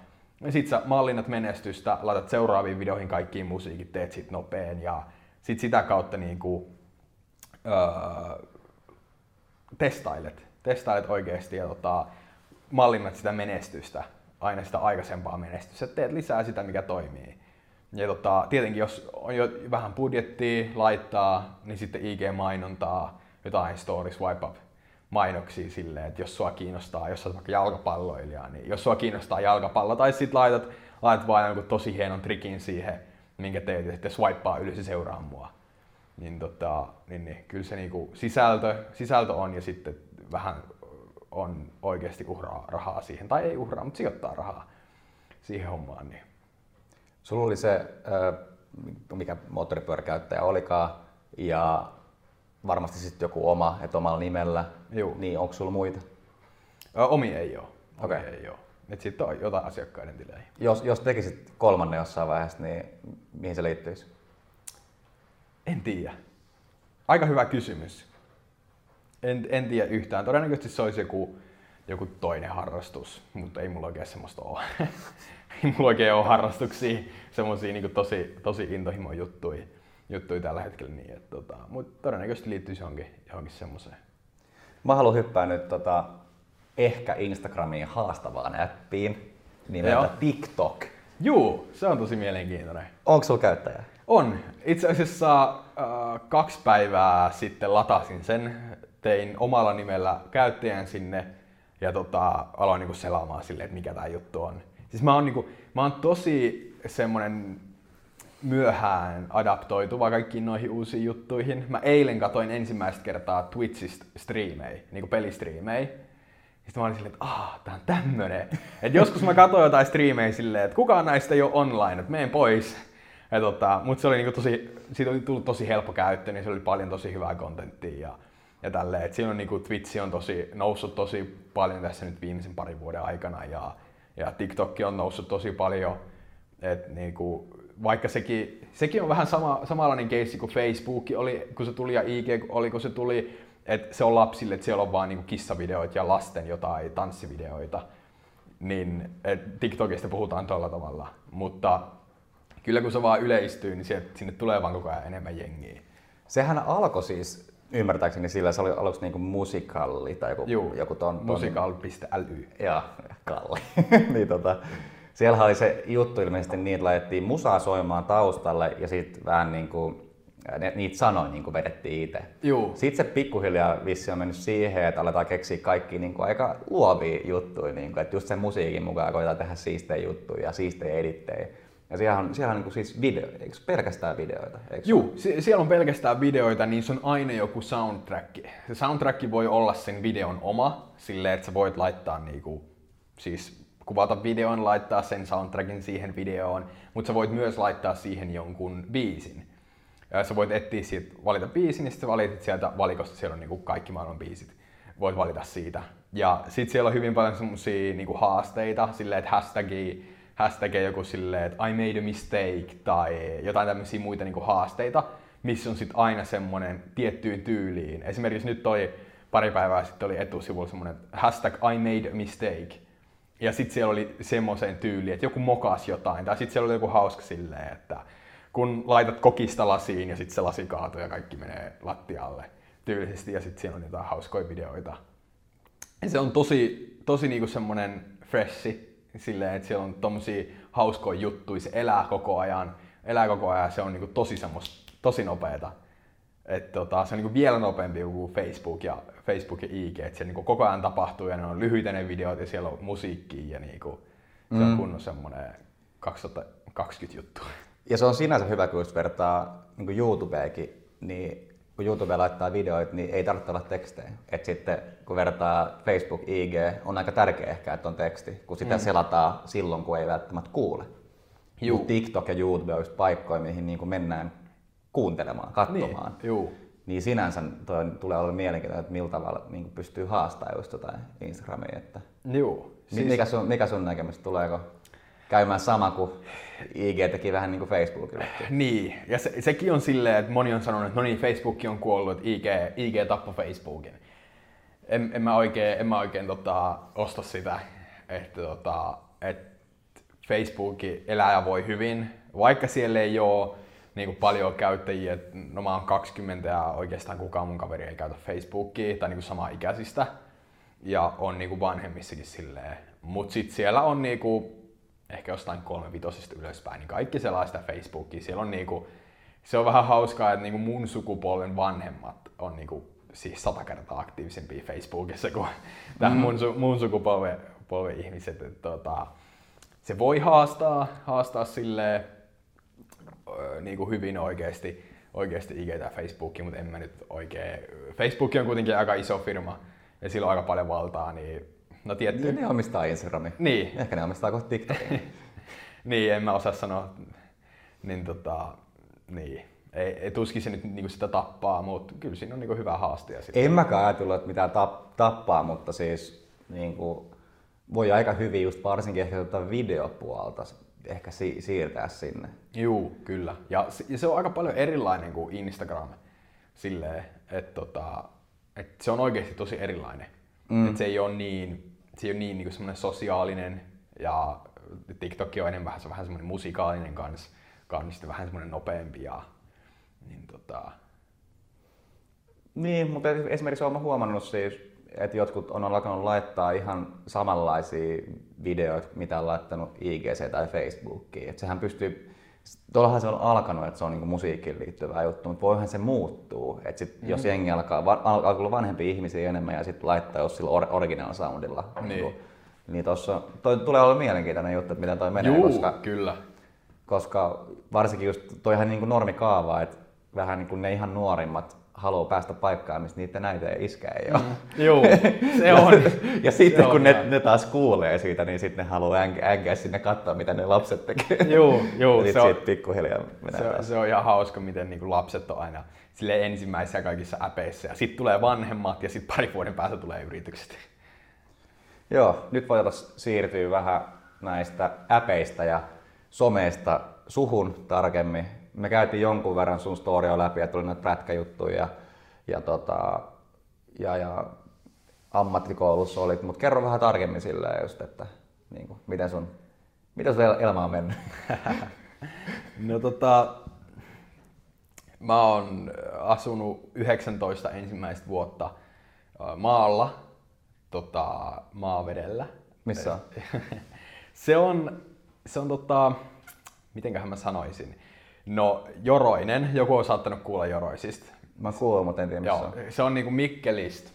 Ja sit sä mallinnat menestystä, laitat seuraaviin videoihin kaikkiin musiikit, teet sit nopeen ja sit sitä kautta niinku, öö, testailet. Testailet oikeasti ja tota, mallinnat sitä menestystä, aina sitä aikaisempaa menestystä. Teet lisää sitä, mikä toimii. Ja tota, tietenkin jos on jo vähän budjettia laittaa, niin sitten IG-mainontaa, jotain stories wipe up mainoksia silleen, että jos sua kiinnostaa, jos olet vaikka jalkapalloilija, niin jos sua kiinnostaa jalkapallo, tai sitten laitat, laitat vaan jonkun tosi hienon trikin siihen, minkä teet, ja sitten swipea yli se seuraa mua. Niin, tota, niin, niin kyllä se niinku sisältö, sisältö on, ja sitten vähän on oikeasti uhraa rahaa siihen, tai ei uhraa, mutta sijoittaa rahaa siihen hommaan. Niin Sulla oli se, mikä moottoripyöräkäyttäjä olikaan, ja varmasti sitten joku oma, että omalla nimellä. Joo. Niin onko sulla muita? Omi ei ole. Omi okay. ei ole. Sitten on jotain asiakkaiden tilejä. Jos, jos tekisit kolmannen jossain vaiheessa, niin mihin se liittyisi? En tiedä. Aika hyvä kysymys. En, en tiedä yhtään. Todennäköisesti se olisi joku, joku toinen harrastus, mutta ei mulla oikein semmoista ole. ei mulla oikein ole harrastuksia, semmoisia niin tosi, tosi intohimo juttuja, juttuja tällä hetkellä. Niin, että, tota, mutta todennäköisesti liittyisi johonkin, johonkin semmoiseen. Mä haluan hyppää nyt tota, ehkä Instagramiin haastavaan appiin nimeltä Joo. TikTok. Juu, se on tosi mielenkiintoinen. Onko sulla käyttäjä? On. Itse asiassa äh, kaksi päivää sitten latasin sen, tein omalla nimellä käyttäjän sinne ja tota, aloin niinku selaamaan silleen, että mikä tämä juttu on. Siis mä oon, niinku, mä oon tosi semmonen myöhään adaptoituva kaikkiin noihin uusiin juttuihin. Mä eilen katoin ensimmäistä kertaa Twitchistä striimejä, niinku pelistriimejä. Sitten mä olin silleen, että ah, tää on tämmönen. Et joskus mä katsoin jotain striimejä silleen, että kukaan näistä ei ole online, että meen pois. Ja tota, mut se oli niinku tosi, siitä oli tullut tosi helppo käyttö, niin se oli paljon tosi hyvää kontenttia ja, ja tälleen. Et siinä on niinku Twitch on tosi, noussut tosi paljon tässä nyt viimeisen parin vuoden aikana ja ja TikTok on noussut tosi paljon. Et niinku, vaikka sekin, sekin on vähän sama, samanlainen keissi kuin Facebook oli, kun se tuli ja IG oli, kun se tuli, että se on lapsille, että siellä on vaan niinku kissavideoita ja lasten jotain tanssivideoita. Niin et TikTokista puhutaan tuolla tavalla. Mutta kyllä kun se vaan yleistyy, niin sinne tulee vaan koko ajan enemmän jengiä. Sehän alkoi siis ymmärtääkseni sillä se oli aluksi niinku musikalli tai joku, Juu, joku ton, ton... musical.ly. Joo, Kalli. niin tota, siellä oli se juttu ilmeisesti niin, että laitettiin musaa soimaan taustalle ja sitten vähän niin kuin, ne, niitä sanoja niin kuin vedettiin itse. Juu. Sitten se pikkuhiljaa vissi on mennyt siihen, että aletaan keksiä kaikki niin kuin aika luovia juttuja, niin kuin, että just sen musiikin mukaan koetaan tehdä siistejä juttuja ja siistejä edittejä. Ja siellä on, siellä on niin kuin siis video, eikö pelkästään videoita? Joo, siellä on pelkästään videoita, niin se on aina joku soundtrack. Se soundtrack voi olla sen videon oma, silleen, että sä voit laittaa niinku siis kuvata videon, laittaa sen soundtrackin siihen videoon, mutta sä voit myös laittaa siihen jonkun biisin. Ja sä voit etsiä siitä, valita biisin, ja sitten valitit sieltä valikosta, siellä on niin kuin kaikki maailman biisit. Voit valita siitä. Ja sit siellä on hyvin paljon semmosia niinku haasteita, silleen, että hashtagi, hashtag joku silleen, että I made a mistake tai jotain tämmöisiä muita niinku haasteita, missä on sitten aina semmoinen tiettyyn tyyliin. Esimerkiksi nyt toi pari päivää sitten oli etusivulla semmoinen hashtag I made a mistake. Ja sitten siellä oli semmoiseen tyyliin, että joku mokas jotain. Tai sitten siellä oli joku hauska silleen, että kun laitat kokista lasiin ja sitten se lasi kaatuu ja kaikki menee lattialle tyylisesti. Ja sitten siellä on jotain hauskoja videoita. Ja se on tosi, tosi niinku semmoinen freshi, silleen, että siellä on tommosia hauskoja juttuja, se elää koko ajan, elää koko ajan, se on niinku tosi semmoista, tosi nopeeta. Et tota, se on niinku vielä nopeampi kuin Facebook ja, Facebook ja IG, että se niinku koko ajan tapahtuu ja ne on lyhyitä ne videot ja siellä on musiikkia ja niinku, se on mm. kunnon semmoinen 2020 juttu. Ja se on sinänsä hyvä, kun just vertaa niin YouTubeekin, niin kun YouTube laittaa videoita, niin ei tarvitse olla tekstejä. Et sitten kun vertaa Facebook, IG, on aika tärkeä ehkä, että on teksti, kun sitä mm. selataan silloin, kun ei välttämättä kuule. Juu. TikTok ja YouTube on just paikkoja, mihin niin mennään kuuntelemaan, katsomaan. Niin, juu. niin sinänsä toi tulee olla mielenkiintoinen, että millä tavalla niin pystyy haastamaan just jotain Instagramia. Että Juu. Siis... Mikä, sun, mikä sun näkemys, tuleeko käymään sama kuin IG teki vähän niin kuin Facebookille. Niin, ja se, sekin on silleen, että moni on sanonut, että no niin, Facebook on kuollut, IG, IG tappoi Facebookin. En, en mä oikein, en mä oikein tota, osta sitä, että tota, että Facebook elää ja voi hyvin, vaikka siellä ei ole niin kuin paljon käyttäjiä, no mä oon 20 ja oikeastaan kukaan mun kaveri ei käytä Facebookia tai niin kuin samaa ikäisistä ja on niin kuin vanhemmissakin silleen. Mut sit siellä on niin kuin ehkä jostain kolme vitosista ylöspäin, niin kaikki selaa sitä Facebookia. Siellä on niinku, se on vähän hauskaa, että niinku mun sukupolven vanhemmat on niinku siis sata kertaa aktiivisempia Facebookissa kuin mm. mun, mun sukupolven polven ihmiset. Et, tota, se voi haastaa, haastaa silleen, niin kuin hyvin oikeasti, oikeasti IG tai Facebookia, mutta en mä nyt oikein. Facebook on kuitenkin aika iso firma ja sillä on aika paljon valtaa, niin No tietty. Niin, ne omistaa Instagramin. Niin. Ehkä ne omistaa kohta TikTokin. niin, en mä osaa sanoa. Niin tota, niin. Ei, ei tuskin se nyt niinku sitä tappaa, mutta kyllä siinä on niinku hyvä haaste. En mäkään ajatellut, että mitään tap, tappaa, mutta siis niinku, voi aika hyvin just varsinkin ehkä tuota videopuolta ehkä si- siirtää sinne. Juu, kyllä. Ja se, ja se on aika paljon erilainen kuin Instagram. Silleen, että tota, et se on oikeasti tosi erilainen. Mm. Et se ei ole niin se ei ole niin, niin semmoinen sosiaalinen ja TikTok on enemmän se on vähän semmoinen musikaalinen kans, kans vähän semmoinen nopeampi ja niin tota... Niin, mutta esimerkiksi olen huomannut siis, että jotkut on alkanut laittaa ihan samanlaisia videoita, mitä on laittanut IGC tai Facebookiin. Että sehän pystyy, tuollahan se on alkanut, että se on niin musiikkiin liittyvä juttu, mutta voihan se muuttuu. Että sit, mm-hmm. jos jengi alkaa, alkaa olla vanhempia ihmisiä enemmän ja sitten laittaa jos sillä original soundilla. Niin. Niin, niin tossa, toi tulee olla mielenkiintoinen juttu, että miten toi menee. Juu, koska, kyllä. Koska varsinkin just toihan niin kuin normikaava, että vähän niin kuin ne ihan nuorimmat haluaa päästä paikkaan, missä niiden näitä ei iskä ei ole. Mm. Joo, se on. ja sitten se kun on ne, ne, taas kuulee siitä, niin sitten ne haluaa änkeä sinne katsoa, mitä ne lapset tekee. Joo, joo. se on, pikkuhiljaa se, on, se on ihan hauska, miten niin lapset on aina sille ensimmäisissä kaikissa äpeissä. Ja sitten tulee vanhemmat ja sitten pari vuoden päästä tulee yritykset. Joo, nyt voitaisiin siirtyä vähän näistä äpeistä ja someista suhun tarkemmin me käytiin jonkun verran sun storia läpi ja tuli näitä prätkäjuttuja ja, ja, tota, ja, ja ammattikoulussa olit, mutta kerro vähän tarkemmin silleen just, että niin kuin, miten sun, miten sun elämä on mennyt? no tota, mä oon asunut 19 ensimmäistä vuotta maalla, tota, maavedellä. Missä on? se on, se on tota, mitenköhän mä sanoisin, No, Joroinen. Joku on saattanut kuulla Joroisista. Mä kuulen, mutta en tiedä missä Joo, se on niinku Mikkelistä.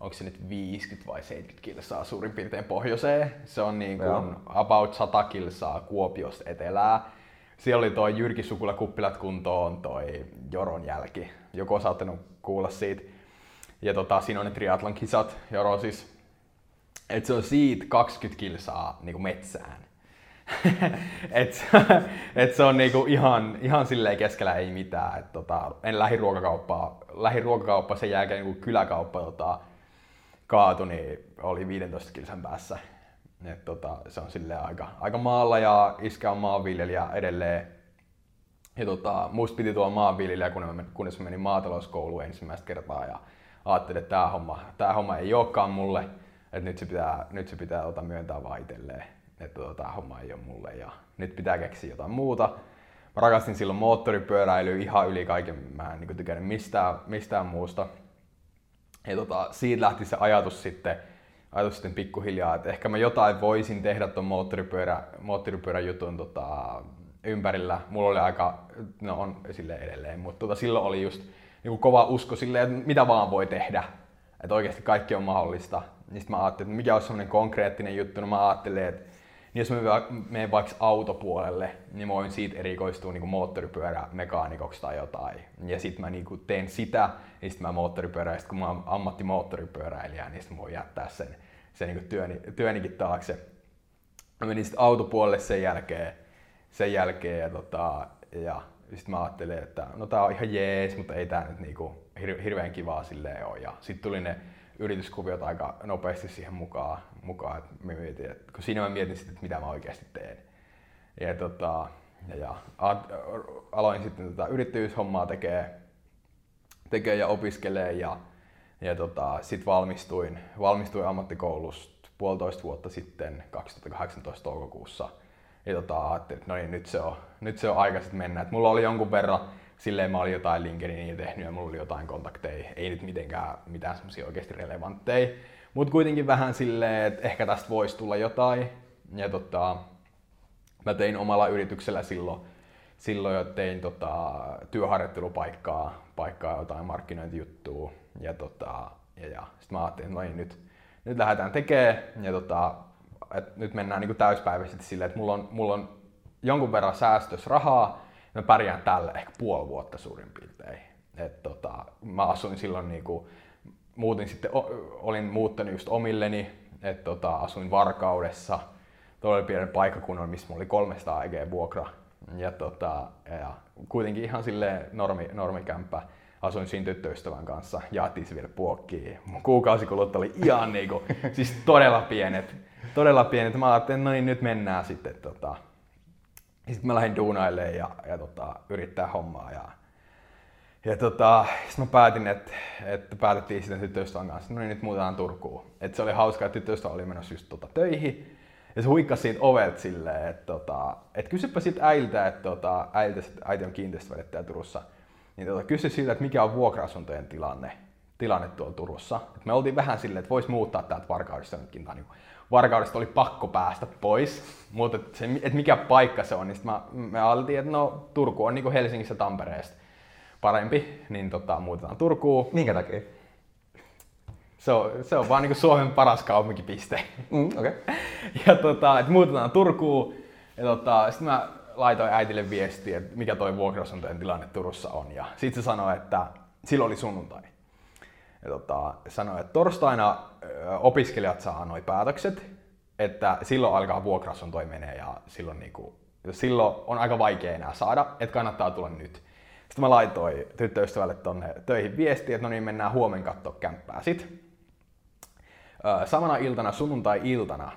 Onko se nyt 50 vai 70 kilsaa suurin piirtein pohjoiseen. Se on niinku about 100 kilsaa Kuopiosta etelää. Siellä oli toi Jyrki Sukula kuppilat kuntoon toi Joron jälki. Joku on saattanut kuulla siitä. Ja tota, siinä on ne triatlon kisat Jorosis. Et se on siitä 20 kilsaa niinku metsään et, et se on niinku ihan, ihan silleen keskellä ei mitään. Et tota, en lähi ruokakauppaa, lähi ruokakauppa sen jälkeen niinku kyläkauppa tota, kaatui, niin oli 15 kilsan päässä. Et tota, se on sille aika, aika maalla ja iskä on maanviljelijä edelleen. Ja tota, musta piti tuolla maanviljelijä, kunnes mä menin maatalouskouluun ensimmäistä kertaa ja ajattelin, että tämä homma, tää homma ei olekaan mulle, että nyt se pitää, nyt se pitää tota, myöntää vaan itselleen, että tota, tämä homma ei ole mulle ja nyt pitää keksiä jotain muuta. Mä rakastin silloin moottoripyöräilyä ihan yli kaiken, mä en niin tykännyt mistään, mistään muusta. Ja tota, siitä lähti se ajatus sitten, ajatus sitten pikkuhiljaa, että ehkä mä jotain voisin tehdä tuon moottoripyörä, moottoripyörän jutun tota, ympärillä. Mulla oli aika, no on sille edelleen, mutta tota, silloin oli just niin kova usko silleen, että mitä vaan voi tehdä. Että oikeasti kaikki on mahdollista. Niin mä ajattelin, että mikä olisi semmoinen konkreettinen juttu. No mä ajattelin, että niin jos mä menen vaikka autopuolelle, niin mä voin siitä erikoistua niin moottoripyörämekaanikoksi tai jotain. Ja sitten mä niin teen sitä, niin sitten mä moottoripyörä, sit kun mä oon ammattimoottoripyöräilijä, niin sitten mä voin jättää sen, sen niin työni, työnikin taakse. Mä menin sitten autopuolelle sen jälkeen, sen jälkeen ja, tota, ja sitten mä ajattelin, että no tää on ihan jees, mutta ei tää nyt niinku hir- hirveän kivaa silleen ole. Ja sitten tuli ne yrityskuviot aika nopeasti siihen mukaan, mukaan että mä mietin, että, kun siinä mä mietin sitten, että mitä mä oikeasti teen. Ja, tota, ja, ja aloin sitten tota yrittäjyyshommaa tekee, tekee ja opiskelee ja, ja tota, sitten valmistuin, valmistuin ammattikoulusta puolitoista vuotta sitten 2018 toukokuussa. Ja tota, ajattelin, että no niin, nyt se on, nyt se on aika sitten mennä. Et mulla oli jonkun verran silleen mä olin jotain LinkedInia tehnyt ja mulla oli jotain kontakteja. Ei nyt mitenkään mitään semmoisia oikeasti relevantteja. Mutta kuitenkin vähän silleen, että ehkä tästä voisi tulla jotain. Ja tota, mä tein omalla yrityksellä silloin, silloin jo tein tota, työharjoittelupaikkaa, paikkaa jotain markkinointijuttua. Ja, tota, ja, ja sitten mä ajattelin, että no niin, nyt, nyt lähdetään tekemään. Ja tota, et nyt mennään niin täyspäiväisesti silleen, että mulla on, mulla on jonkun verran säästös rahaa, mä pärjään tällä ehkä puoli vuotta suurin piirtein. Et tota, mä asuin silloin niinku, muutin sitten, olin muuttanut just omilleni, että tota, asuin Varkaudessa, oli pienen paikkakunnan, missä mulla oli 300 EG vuokra. Ja, tota, ja kuitenkin ihan sille normi, normikämppä. Asuin siinä tyttöystävän kanssa, jaettiin se vielä puokkiin. Mun kuukausikulut oli ihan niinku, siis todella pienet. Todella pienet. Mä ajattelin, no niin, nyt mennään sitten tota, sitten mä lähdin duunailemaan ja, ja tota, yrittää hommaa. Ja, ja tota, sitten mä päätin, että, että päätettiin sitten tyttöystävän kanssa, no niin nyt muutetaan Turkuun. Et se oli hauska, että tyttöystävä oli menossa just tota, töihin. Ja se huikkasi siitä ovelta silleen, että tota, et kysypä sitten äiltä, että tota, äiltä, äiti on kiinteistövedettäjä Turussa, niin tota, kysy siltä, että mikä on vuokra-asuntojen tilanne, tilanne tuolla Turussa. Et me oltiin vähän silleen, että voisi muuttaa täältä Varkaudesta nytkin, tai niin Varkaudesta oli pakko päästä pois, mutta et se, et mikä paikka se on, niin mä, me ajateltiin, että no Turku on niin Helsingissä Tampereesta parempi, niin tota, muutetaan Turkuun. Minkä takia? Se on, se on vaan niin Suomen paras kaupunkipiste. Mm, okay. Ja tota, että muutetaan Turkuun. Ja tota, sitten mä laitoin äitille viestiä, että mikä toi vuokra tilanne Turussa on. Ja sitten se sanoi, että silloin oli sunnuntai ja tota, sanoi, että torstaina opiskelijat saa noi päätökset, että silloin alkaa vuokra menee ja silloin, niinku, silloin on aika vaikea enää saada, että kannattaa tulla nyt. Sitten mä laitoin tyttöystävälle tonne töihin viestiä, että no niin, mennään huomenna katsoa kämppää sit. Samana iltana, sunnuntai-iltana,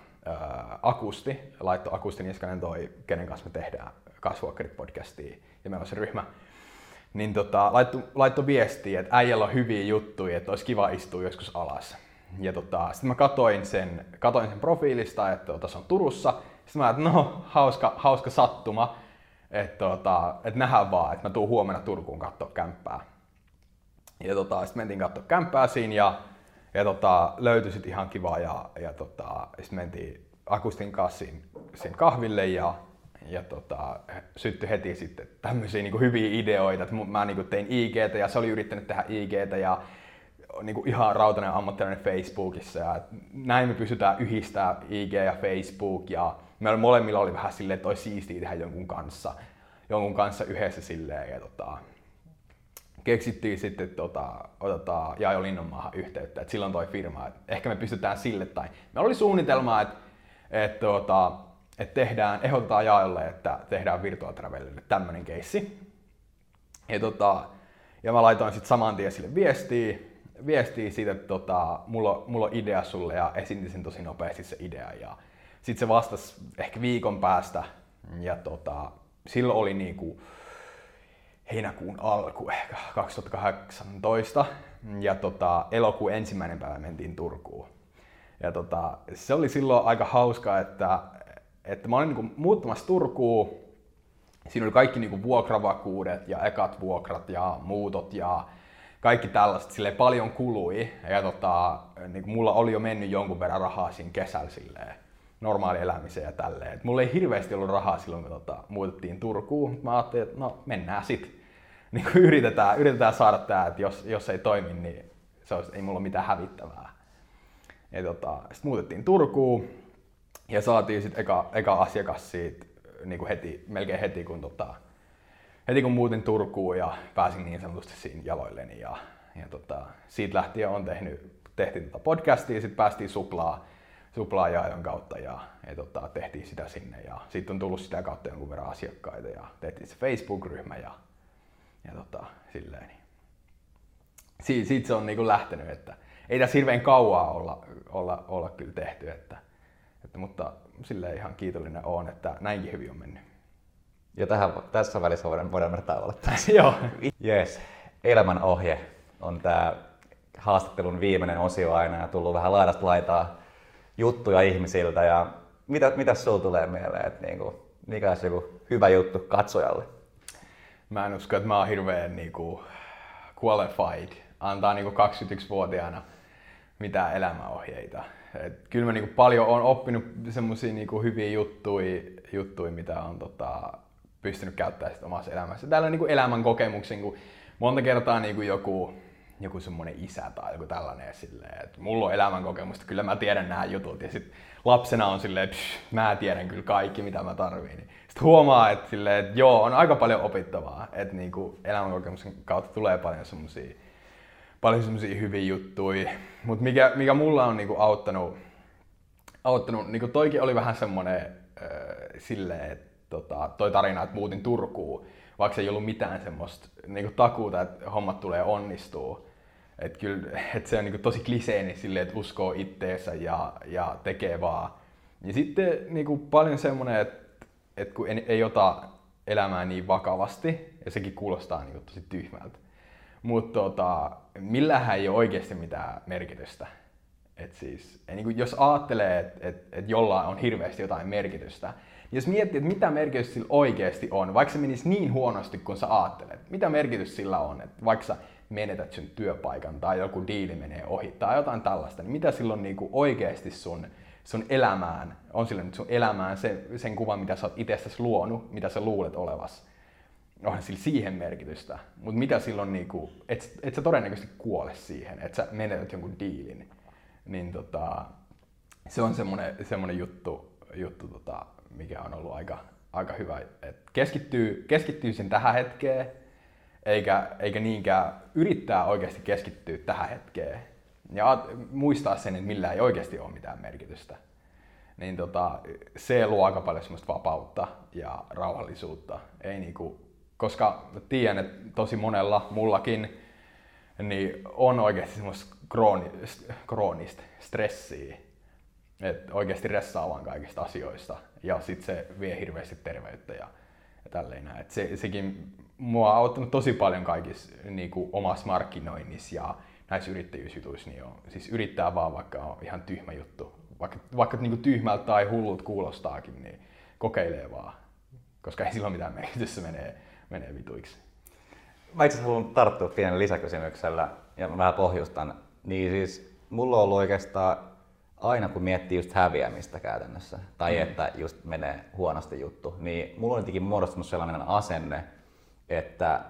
Akusti, laitto Akusti Niskanen toi, kenen kanssa me tehdään Kasvuokkarit-podcastia, ja meillä on se ryhmä, niin tota, laitto, laitto viestiä, että äijällä on hyviä juttuja, että olisi kiva istua joskus alas. Ja tota, sitten mä katoin sen, katoin sen profiilista, että tota, se on Turussa. Sitten mä että no, hauska, hauska sattuma, että tota, että nähdään vaan, että mä tuun huomenna Turkuun katsoa kämppää. Ja tota, sitten mentiin katsoa kämppää siinä ja, ja tota, löytyi sitten ihan kiva ja, ja tota, sitten mentiin Akustin kanssa siinä kahville ja ja tota, syttyi heti sitten tämmöisiä niin hyviä ideoita, että mä niin tein IGtä ja se oli yrittänyt tehdä IGtä ja niin kuin ihan rautainen ammattilainen Facebookissa ja näin me pystytään yhdistämään IG ja Facebook ja meillä molemmilla oli vähän silleen, että olisi siistiä tehdä jonkun kanssa, jonkun kanssa yhdessä silleen ja tota, keksittiin sitten, että tota, otetaan Jaajo Linnonmaahan yhteyttä, että silloin toi firma, että ehkä me pystytään sille tai meillä oli suunnitelma, että, että tota, että tehdään, ehdotetaan Jaajolle, että tehdään Virtual Travelille tämmöinen keissi. Ja, tota, ja mä laitoin sitten saman tien sille viestiä, viestiä siitä, että tota, mulla, mulla on idea sulle ja esitin sen tosi nopeasti se idea. Ja sitten se vastasi ehkä viikon päästä ja tota, silloin oli niinku heinäkuun alku ehkä 2018 ja tota, elokuun ensimmäinen päivä mentiin Turkuun. Ja tota, se oli silloin aika hauskaa, että, että mä olin niinku muuttamassa Turkuun. Siinä oli kaikki niinku vuokravakuudet ja ekat vuokrat ja muutot ja kaikki tällaiset. Sille paljon kului ja tota, niinku mulla oli jo mennyt jonkun verran rahaa siinä kesällä silleen normaali elämiseen ja tälleen. Et mulla ei hirveästi ollut rahaa silloin, kun tota, muutettiin Turkuun. Mä ajattelin, että no mennään sit. Niin yritetään, yritetään saada tää, että jos, jos ei toimi, niin se olisi, ei mulla ole mitään hävittävää. Tota, sitten muutettiin Turkuun ja saatiin sitten eka, eka asiakas siitä niin kuin heti, melkein heti kun, tota, heti kun muutin Turkuun ja pääsin niin sanotusti siinä jaloilleni. Ja, ja tota, siitä lähtien on tehnyt, tehtiin tota podcastia sitten päästiin suplaa, suplaa jaon kautta ja, ja tota, tehtiin sitä sinne. Ja sitten on tullut sitä kautta jonkun verran asiakkaita ja tehtiin se Facebook-ryhmä ja, ja tota, silleen. Niin. Siitä, siitä se on niin kuin lähtenyt, että ei tässä hirveän kauaa olla, olla, olla kyllä tehty, että, että, mutta silleen ihan kiitollinen on, että näinkin hyvin on mennyt. Ja tähän, tässä välissä voidaan, voidaan mennä tauolle. Joo. Yes. Elämän ohje on tämä haastattelun viimeinen osio aina ja tullut vähän laidasta laitaa juttuja ihmisiltä. Ja mitä, mitä sinulla tulee mieleen, että niinku, mikä olisi joku hyvä juttu katsojalle? Mä en usko, että mä oon hirveän niinku qualified antaa niinku 21-vuotiaana mitään elämäohjeita. Et kyllä mä niinku paljon on oppinut semmoisia niinku hyviä juttuja, juttuja, mitä on tota, pystynyt käyttämään omassa elämässä. Täällä on niinku elämän kokemuksen, kun monta kertaa niinku joku, joku semmoinen isä tai joku tällainen silleen, että mulla on elämän kokemusta, kyllä mä tiedän nämä jutut. Ja sit lapsena on silleen, että mä tiedän kyllä kaikki, mitä mä tarviin. Niin sitten huomaa, että, silleen, että joo, on aika paljon opittavaa, että niinku elämänkokemuksen kautta tulee paljon semmoisia paljon semmoisia hyviä juttuja. Mutta mikä, mikä mulla on niinku auttanut, auttanut niinku toikin oli vähän semmoinen äh, silleen, että tota, toi tarina, että muutin Turkuun, vaikka ei ollut mitään semmoista niinku takuuta, että hommat tulee onnistuu. Et kyllä, et se on niinku tosi kliseeni silleen, että uskoo itteensä ja, ja tekee vaan. Ja sitten niinku paljon semmoinen, että et kun ei, ei ota elämää niin vakavasti, ja sekin kuulostaa niinku tosi tyhmältä. Mutta tota, millähän ei ole oikeasti mitään merkitystä. Et siis, niin kuin jos ajattelee, että et, et jollain on hirveästi jotain merkitystä, niin jos miettii, että mitä merkitystä sillä oikeasti on, vaikka se menisi niin huonosti kuin sä ajattelet, mitä merkitys sillä on, että vaikka sä menetät sun työpaikan tai joku diili menee ohi tai jotain tällaista, niin mitä silloin niin kuin oikeasti sun, sun elämään, on sillä nyt sun elämään se, sen kuvan, mitä sä oot itsestäsi luonut, mitä sä luulet olevas? Onhan sillä siihen merkitystä, mutta mitä silloin, niinku, et, et sä todennäköisesti kuole siihen, että sä menetät jonkun diilin, niin tota, se on semmoinen, semmoinen juttu, juttu tota, mikä on ollut aika, aika hyvä, että keskittyy, keskittyy sen tähän hetkeen, eikä, eikä niinkään yrittää oikeasti keskittyä tähän hetkeen ja muistaa sen, että millä ei oikeasti ole mitään merkitystä. Niin tota, se luo aika paljon semmoista vapautta ja rauhallisuutta. Ei niinku koska tiedän, että tosi monella, mullakin, niin on oikeasti semmoista kroonista, kroonista stressiä, että oikeasti ressaa vaan kaikista asioista ja sitten se vie hirveästi terveyttä ja, ja tälleen näin. Se, sekin mua on auttanut tosi paljon kaikissa niin kuin omassa markkinoinnissa ja näissä yrittäjyysjutuissa, niin on, siis yrittää vaan vaikka on ihan tyhmä juttu, vaikka, vaikka niin kuin tyhmältä tai hullut kuulostaakin, niin kokeilee vaan, koska ei sillä ole mitään merkitystä menee menee vituiksi. Mä itse haluan tarttua pienen lisäkysymyksellä ja mä vähän pohjustan. Niin siis mulla on ollut oikeastaan aina kun miettii just häviämistä käytännössä, tai mm. että just menee huonosti juttu, niin mulla on jotenkin muodostunut sellainen asenne, että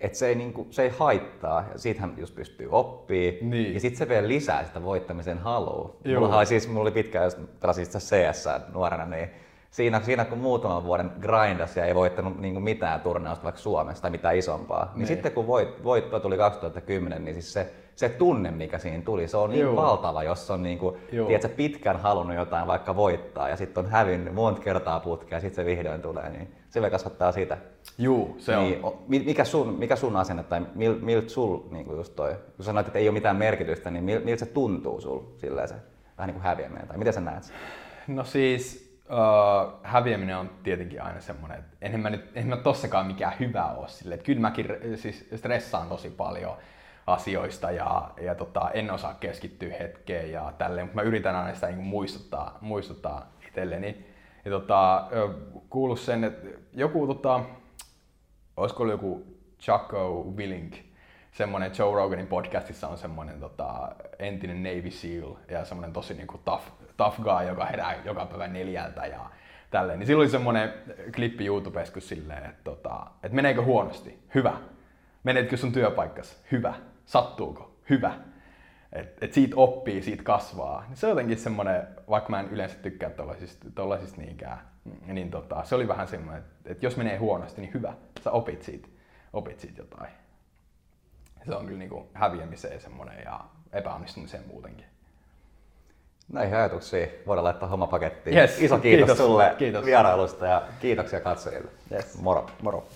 että se ei, niinku, se ei haittaa, ja siitähän just pystyy oppii, niin. ja sitten se vielä lisää sitä voittamisen halua. Mulla oli siis, mulla oli pitkään, jos pelasin CS nuorena, niin siinä, siinä kun muutaman vuoden grindas ja ei voittanut niin kuin mitään turnausta vaikka Suomesta tai mitään isompaa, niin, niin sitten kun voit, voitto tuli 2010, niin siis se se tunne, mikä siinä tuli, se on niin Juu. valtava, jos on niin kuin, tiedätkö, pitkään halunnut jotain vaikka voittaa ja sitten on hävinnyt monta kertaa putkea ja sitten se vihdoin tulee, niin se vielä kasvattaa sitä. Juu, se on. niin, o- mi- mikä, sun, mikä sun asenne tai mil, miltä sul niin kuin just toi, kun sanoit, että ei ole mitään merkitystä, niin mil, miltä se tuntuu sul silleen se vähän niin kuin häviäminen tai miten sä näet sen? No siis uh, häviäminen on tietenkin aina semmoinen, että enhän mä, nyt, enhän mä tossakaan mikään hyvä ole sille. Että kyllä mäkin siis stressaan tosi paljon asioista ja, ja tota, en osaa keskittyä hetkeen ja tälleen, mutta mä yritän aina sitä niin muistuttaa, muistuttaa itselleni. Ja tota, kuullut sen, että joku, tota, olisiko ollut joku Chaco Willink, semmoinen Joe Roganin podcastissa on semmoinen tota, entinen Navy SEAL ja semmoinen tosi niinku tough, tough guy, joka herää joka päivä neljältä ja tälleen. Niin silloin oli semmoinen klippi YouTubessa kun silleen, että, tota, että meneekö huonosti? Hyvä. Menetkö sun työpaikkas? Hyvä. Sattuuko? Hyvä. Et, et siitä oppii, siitä kasvaa. Se on jotenkin semmoinen, vaikka mä en yleensä tykkää tollasista, tollasista niinkään, niin tota, se oli vähän semmoinen, että, että jos menee huonosti, niin hyvä. Sä opit siitä, opit siitä jotain. Se on kyllä niinku häviämiseen semmoinen ja epäonnistumiseen muutenkin. Näihin ajatuksiin voidaan laittaa homma pakettiin. Yes, Iso kiitos, kiitos. sulle Kiitos. vierailusta ja kiitoksia katsojille. Yes. Moro. Moro.